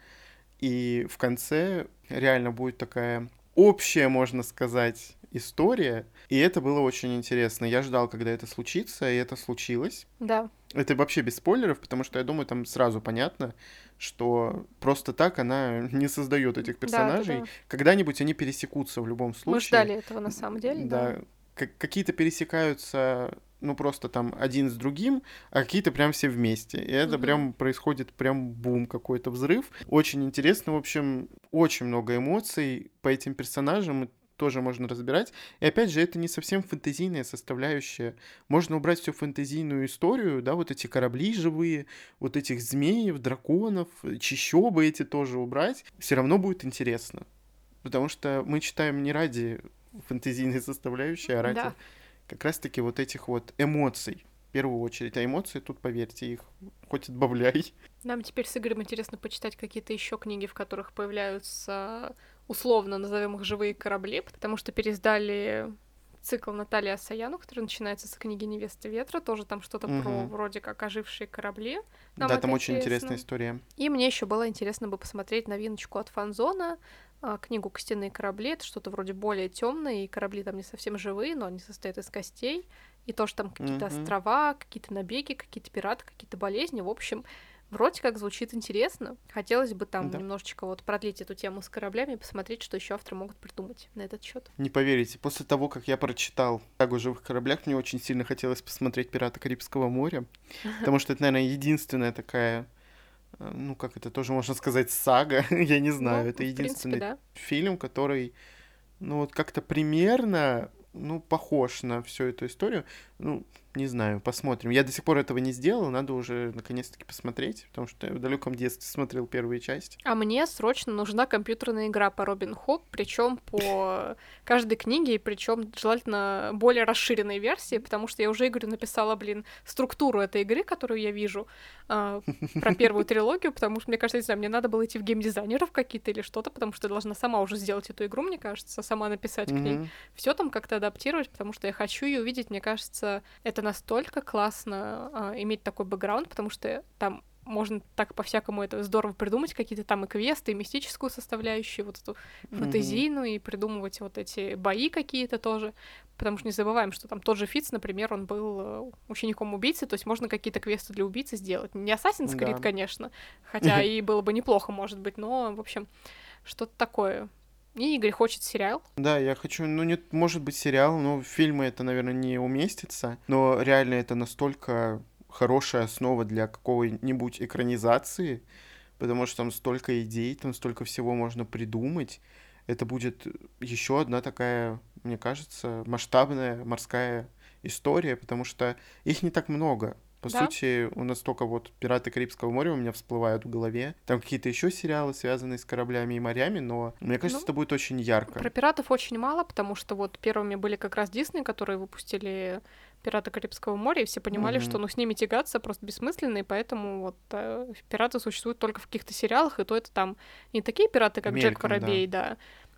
и в конце реально будет такая общая, можно сказать, история, и это было очень интересно. Я ждал, когда это случится, и это случилось. Да. Это вообще без спойлеров, потому что я думаю, там сразу понятно, что просто так она [LAUGHS] не создает этих персонажей. Да, да, да. Когда-нибудь они пересекутся в любом случае. Мы ждали этого на самом деле. Да. да. Какие-то пересекаются ну, просто там один с другим, а какие-то прям все вместе. И это mm-hmm. прям происходит прям бум, какой-то взрыв. Очень интересно, в общем, очень много эмоций по этим персонажам, тоже можно разбирать. И опять же, это не совсем фэнтезийная составляющая. Можно убрать всю фэнтезийную историю, да, вот эти корабли живые, вот этих змеев, драконов, чищобы эти тоже убрать. Все равно будет интересно. Потому что мы читаем не ради фэнтезийной [LAUGHS] составляющей, а ради да как раз-таки вот этих вот эмоций в первую очередь. А эмоции тут, поверьте, их хоть отбавляй. Нам теперь с Игорем интересно почитать какие-то еще книги, в которых появляются условно назовем их живые корабли, потому что переиздали цикл Натальи Асаяну, который начинается с книги «Невеста ветра», тоже там что-то угу. про вроде как ожившие корабли. Нам да, там очень интересная история. И мне еще было интересно бы посмотреть новиночку от Фанзона, книгу «Костяные корабли». Это что-то вроде более темное, и корабли там не совсем живые, но они состоят из костей. И то, что там какие-то mm-hmm. острова, какие-то набеги, какие-то пираты, какие-то болезни. В общем, вроде как звучит интересно. Хотелось бы там да. немножечко вот продлить эту тему с кораблями и посмотреть, что еще авторы могут придумать на этот счет. Не поверите, после того, как я прочитал «Сагу о живых кораблях», мне очень сильно хотелось посмотреть «Пираты Карибского моря», [LAUGHS] потому что это, наверное, единственная такая ну, как это тоже можно сказать, сага, [LAUGHS] я не знаю, ну, это единственный принципе, да. фильм, который, ну, вот как-то примерно, ну, похож на всю эту историю. Ну, не знаю, посмотрим. Я до сих пор этого не сделал, надо уже наконец-таки посмотреть, потому что я в далеком детстве смотрел первые части. А мне срочно нужна компьютерная игра по Робин Худ, причем по [LAUGHS] каждой книге, и причем желательно более расширенной версии, потому что я уже Игорю написала, блин, структуру этой игры, которую я вижу, э, про первую трилогию, потому что, мне кажется, не знаю, мне надо было идти в геймдизайнеров какие-то или что-то, потому что я должна сама уже сделать эту игру, мне кажется, сама написать mm-hmm. к ней. Все там как-то адаптировать, потому что я хочу ее увидеть, мне кажется, это настолько классно а, иметь такой бэкграунд, потому что там можно так по-всякому это здорово придумать, какие-то там и квесты, и мистическую составляющую, вот эту фантазийную, mm-hmm. и придумывать вот эти бои какие-то тоже. Потому что не забываем, что там тот же Фиц, например, он был э, учеником убийцы, то есть можно какие-то квесты для убийцы сделать. Не Assassin's Creed, да. конечно, хотя [LAUGHS] и было бы неплохо, может быть, но, в общем, что-то такое. И Игорь хочет сериал. Да, я хочу, ну, нет, может быть, сериал, но фильмы это, наверное, не уместится, но реально это настолько хорошая основа для какой-нибудь экранизации, потому что там столько идей, там столько всего можно придумать. Это будет еще одна такая, мне кажется, масштабная морская история, потому что их не так много. По да? сути, у нас только вот «Пираты Карибского моря» у меня всплывают в голове. Там какие-то еще сериалы, связанные с кораблями и морями, но мне кажется, ну, это будет очень ярко. Про пиратов очень мало, потому что вот первыми были как раз Дисней, которые выпустили «Пираты Карибского моря», и все понимали, mm-hmm. что ну с ними тягаться просто бессмысленно, и поэтому вот э, пираты существуют только в каких-то сериалах, и то это там не такие пираты, как Мельком, Джек Воробей, да. да.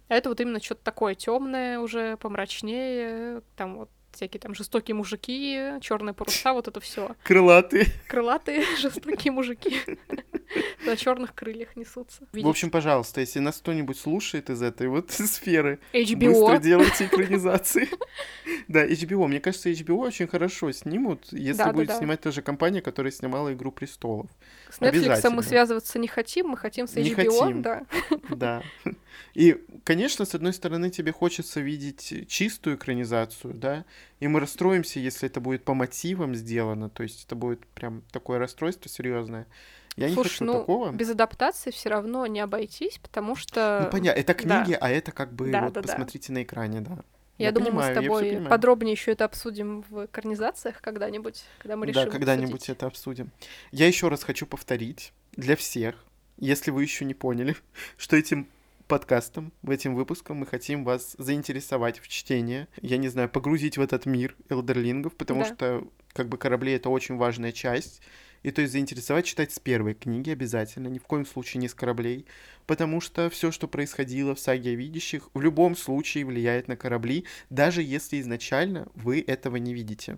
А это вот именно что-то такое темное уже, помрачнее, там вот всякие там жестокие мужики, черные паруса, вот это все. Крылатые. Крылатые [LAUGHS] жестокие мужики. [LAUGHS] На черных крыльях несутся. В общем, пожалуйста, если нас кто-нибудь слушает из этой вот [LAUGHS] сферы, быстро делайте экранизации. Да, HBO. Мне кажется, HBO очень хорошо снимут, если будет снимать та же компания, которая снимала «Игру престолов». С Netflix мы связываться не хотим, мы хотим с HBO, да. Да. И, конечно, с одной стороны, тебе хочется видеть чистую экранизацию, да, и мы расстроимся, если это будет по мотивам сделано, то есть это будет прям такое расстройство серьезное. Я Слушай, не хочу ну, такого. без адаптации все равно не обойтись, потому что... Ну, понятно, это книги, да. а это как бы, да, вот, да, посмотрите да. на экране, да. Я, я думаю, понимаю, мы с тобой подробнее еще это обсудим в экранизациях когда-нибудь, когда мы решим. Да, когда-нибудь это обсудим. Я еще раз хочу повторить для всех, если вы еще не поняли, [LAUGHS] что этим подкастом, в этим выпуском мы хотим вас заинтересовать в чтении, я не знаю, погрузить в этот мир элдерлингов, потому да. что как бы корабли это очень важная часть. И то есть заинтересовать читать с первой книги обязательно, ни в коем случае не с кораблей, потому что все, что происходило в саге о видящих, в любом случае влияет на корабли, даже если изначально вы этого не видите.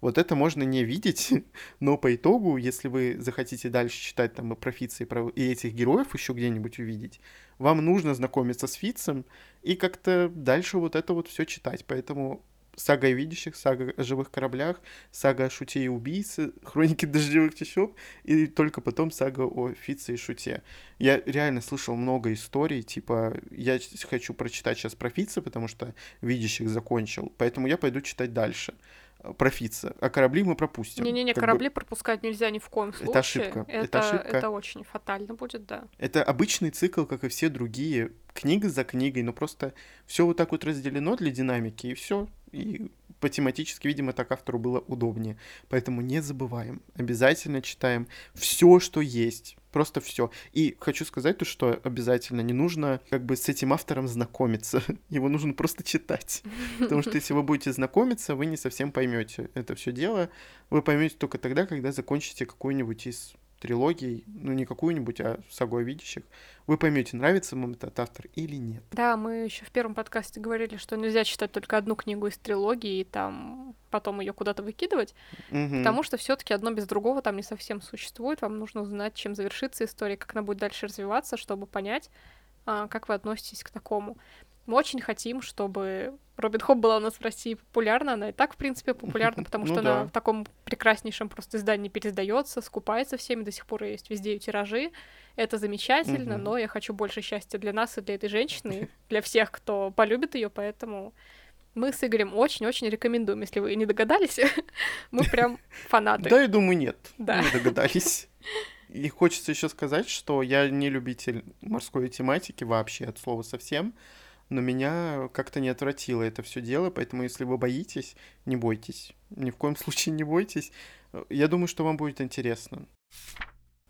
Вот это можно не видеть, [LAUGHS] но по итогу, если вы захотите дальше читать там и про Фица, и, про... и этих героев еще где-нибудь увидеть, вам нужно знакомиться с Фицем и как-то дальше вот это вот все читать. Поэтому сага о видящих, сага о живых кораблях, сага о шуте и убийце, [LAUGHS] хроники дождевых чащоб, и только потом сага о Фице и шуте. Я реально слышал много историй, типа, я хочу прочитать сейчас про Фица, потому что видящих закончил, поэтому я пойду читать дальше профиться, а корабли мы пропустим. Не-не-не, корабли бы... пропускать нельзя ни в коем случае. Это ошибка. Это, это ошибка. Это очень фатально будет, да. Это обычный цикл, как и все другие, книга за книгой, но просто все вот так вот разделено для динамики, и все. И по тематически, видимо, так автору было удобнее. Поэтому не забываем, обязательно читаем все, что есть просто все. И хочу сказать то, что обязательно не нужно как бы с этим автором знакомиться. [LAUGHS] Его нужно просто читать. Потому что если вы будете знакомиться, вы не совсем поймете это все дело. Вы поймете только тогда, когда закончите какую-нибудь из трилогий, ну не какую-нибудь, а сагу о видящих, вы поймете, нравится вам этот автор или нет. Да, мы еще в первом подкасте говорили, что нельзя читать только одну книгу из трилогии и там потом ее куда-то выкидывать, угу. потому что все-таки одно без другого там не совсем существует. Вам нужно знать, чем завершится история, как она будет дальше развиваться, чтобы понять, а, как вы относитесь к такому. Мы очень хотим, чтобы Робин Хоп была у нас в России популярна. Она и так, в принципе, популярна, [LAUGHS] потому ну что она в таком прекраснейшем просто издании пересдается, скупается всеми, до сих пор есть везде ее тиражи. Это замечательно, но я хочу больше счастья для нас и для этой женщины, [LAUGHS] для всех, кто полюбит ее, поэтому мы с Игорем очень-очень рекомендуем, если вы не догадались. [LAUGHS] мы прям фанаты. Да, я думаю, нет. Да. Не догадались. И хочется еще сказать, что я не любитель морской тематики вообще от слова совсем но меня как-то не отвратило это все дело, поэтому если вы боитесь, не бойтесь. Ни в коем случае не бойтесь. Я думаю, что вам будет интересно.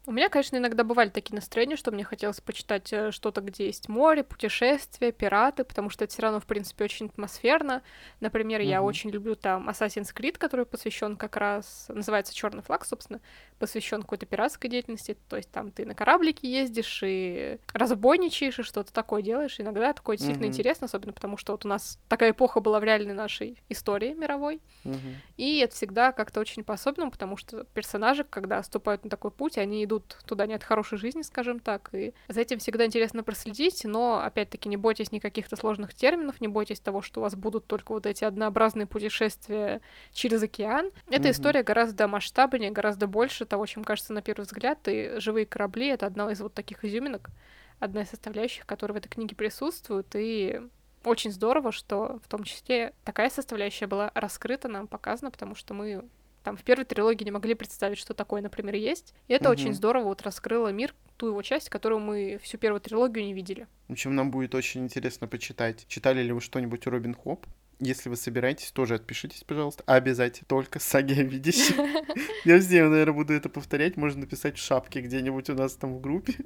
У меня, конечно, иногда бывали такие настроения, что мне хотелось почитать э, что-то, где есть море, путешествия, пираты, потому что это все равно, в принципе, очень атмосферно. Например, mm-hmm. я очень люблю там Assassin's Creed, который посвящен как раз, называется Черный флаг, собственно, посвящен какой-то пиратской деятельности. То есть там ты на кораблике ездишь и разбойничаешь, и что-то такое делаешь. Иногда такое действительно mm-hmm. интересно, особенно потому что вот у нас такая эпоха была в реальной нашей истории мировой. Mm-hmm. И это всегда как-то очень по-особенному, потому что персонажи, когда ступают на такой путь, они идут идут туда не от хорошей жизни, скажем так, и за этим всегда интересно проследить, но, опять-таки, не бойтесь никаких-то сложных терминов, не бойтесь того, что у вас будут только вот эти однообразные путешествия через океан. Эта mm-hmm. история гораздо масштабнее, гораздо больше того, чем кажется на первый взгляд, и «Живые корабли» — это одна из вот таких изюминок, одна из составляющих, которые в этой книге присутствуют, и очень здорово, что в том числе такая составляющая была раскрыта, нам показана, потому что мы там в первой трилогии не могли представить, что такое, например, есть. И это угу. очень здорово вот раскрыло мир, ту его часть, которую мы всю первую трилогию не видели. В общем, нам будет очень интересно почитать. Читали ли вы что-нибудь у Робин Хоп? Если вы собираетесь, тоже отпишитесь, пожалуйста. Обязательно. Только саги о видящих. [LAUGHS] Я везде, наверное, буду это повторять. Можно написать в шапке где-нибудь у нас там в группе. [LAUGHS]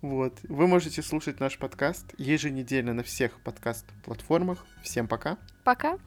Вот. Вы можете слушать наш подкаст еженедельно на всех подкаст-платформах. Всем пока. Пока.